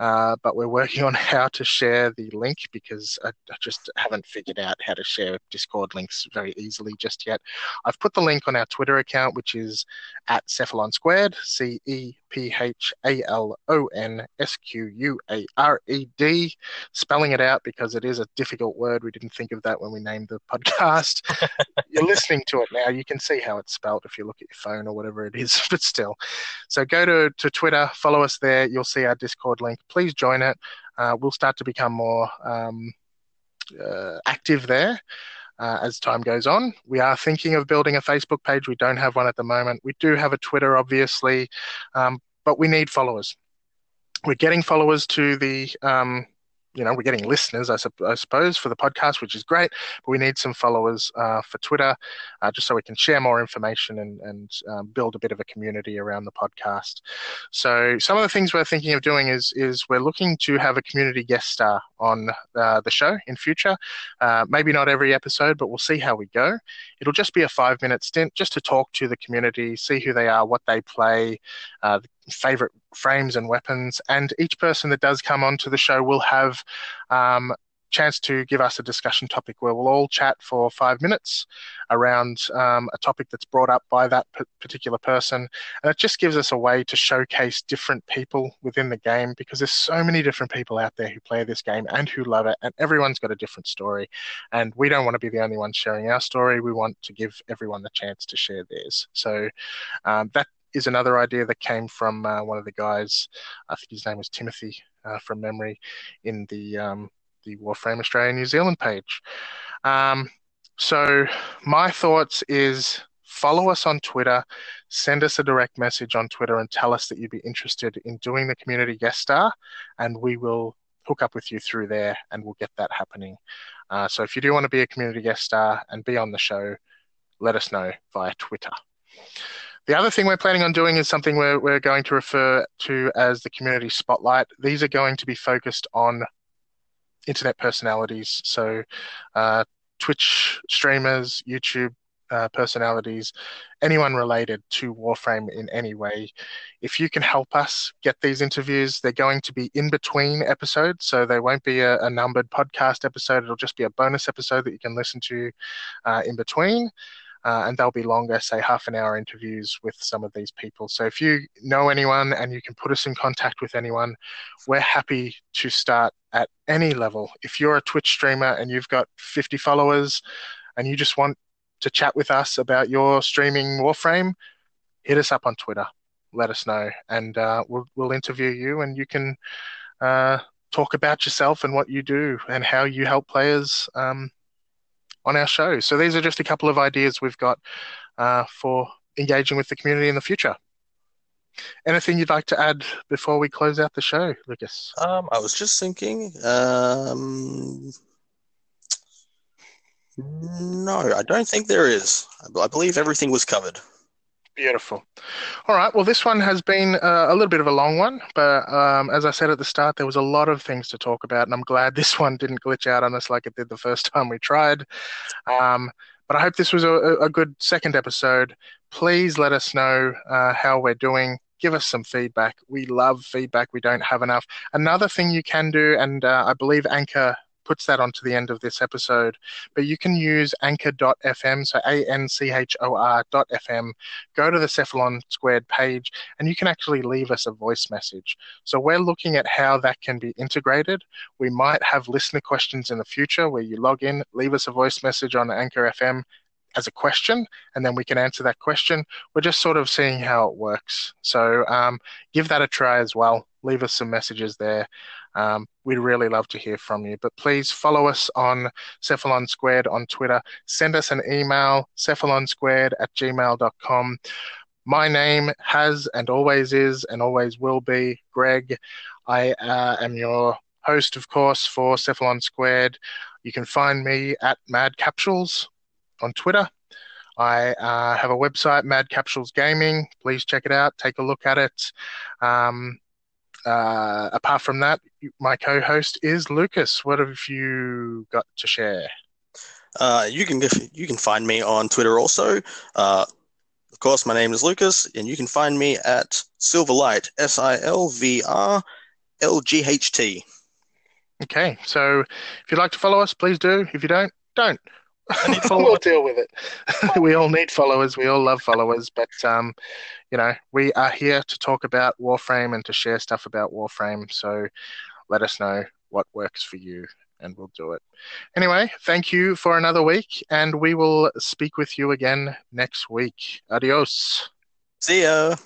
S1: Uh, but we're working on how to share the link because I, I, just haven't figured out how to share Discord links very easily just yet. I've put the link on our Twitter account, which is at Cephalon Squared, C E P H A L O N S Q U A R E D, spelling it out because it is a difficult word. We didn't think of that when we named the podcast. You're listening to it now. You can see how it's spelled if you look at your phone or whatever it is, but still. So go to, to Twitter, follow us there. You'll see our Discord link. Please join it. Uh, we'll start to become more um, uh, active there. Uh, as time goes on. We are thinking of building a Facebook page. We don't have one at the moment. We do have a Twitter, obviously, um, but we need followers. We're getting followers to the um, you know, we're getting listeners, I, su- I, suppose, for the podcast, which is great. But we need some followers uh, for Twitter, uh, just so we can share more information and, and um, build a bit of a community around the podcast. So some of the things we're thinking of doing is is we're looking to have a community guest star on uh, the show in future. Uh, maybe not every episode, but we'll see how we go. It'll just be a five minute stint, just to talk to the community, see who they are, what they play, uh, favorite frames and weapons. And each person that does come onto the show will have um, chance to give us a discussion topic where we'll all chat for five minutes around um, a topic that's brought up by that p- particular person. And it just gives us a way to showcase different people within the game because there's so many different people out there who play this game and who love it, and everyone's got a different story. And we don't want to be the only ones sharing our story. We want to give everyone the chance to share theirs. So um, that is another idea that came from uh, one of the guys. I think his name was Timothy uh, from memory in the um, the Warframe Australia New Zealand page. Um, so my thoughts is follow us on Twitter, send us a direct message on Twitter, and tell us that you'd be interested in doing the community guest star, and we will hook up with you through there, and we'll get that happening. Uh, so if you do want to be a community guest star and be on the show, let us know via Twitter. The other thing we're planning on doing is something we're, we're going to refer to as the community spotlight. These are going to be focused on internet personalities, so uh, Twitch streamers, YouTube uh, personalities, anyone related to Warframe in any way. If you can help us get these interviews, they're going to be in between episodes, so they won't be a, a numbered podcast episode. It'll just be a bonus episode that you can listen to uh, in between uh, and they'll be longer, say half an hour interviews with some of these people. So if you know anyone and you can put us in contact with anyone, we're happy to start at any level. If you're a Twitch streamer and you've got 50 followers and you just want to chat with us about your streaming Warframe, hit us up on Twitter. Let us know, and uh, we'll we'll interview you, and you can uh, talk about yourself and what you do and how you help players um, on our show. So these are just a couple of ideas we've got uh, for engaging with the community in the future. Anything you'd like to add before we close out the show, Lucas?
S2: Um, I was just thinking. Um, no, I don't think there is. I believe everything was covered.
S1: Beautiful. All right. Well, this one has been uh, a little bit of a long one, but um, as I said at the start, there was a lot of things to talk about, and I'm glad this one didn't glitch out on us like it did the first time we tried. Um, but I hope this was a, a, good second episode. Please let us know uh, how we're doing. Give us some feedback. We love feedback. We don't have enough. Another thing you can do, and uh, I believe Anchor puts that onto the end of this episode. But you can use anchor.fm, so A N C H O R.fm, go to the Cephalon Squared page, and you can actually leave us a voice message. So we're looking at how that can be integrated. We might have listener questions in the future where you log in, leave us a voice message on Anchor FM, as a question, and then we can answer that question. We're just sort of seeing how it works. So um, give that a try as well. Leave us some messages there. Um, we'd really love to hear from you. But please follow us on Cephalon Squared on Twitter. Send us an email, cephalonsquared at gmail.com. My name has and always is and always will be Greg. I uh, am your host, of course, for Cephalon Squared. You can find me at Mad Capsules on Twitter. I uh, have a website, Mad Capsules Gaming. Please check it out. Take a look at it. Um, uh, apart from that, my co-host is Lucas. What have you got to share?
S2: Uh, you can you can find me on Twitter also. Uh, of course, my name is Lucas, and you can find me at Silverlight S I L V R LGHT.
S1: Okay, so if you'd like to follow us, please do. If you don't, don't. we'll deal with it. we all need followers. We all love followers, but um, you know, we are here to talk about Warframe and to share stuff about Warframe. So let us know what works for you, and we'll do it. Anyway, thank you for another week, and we will speak with you again next week. Adios.
S2: See ya.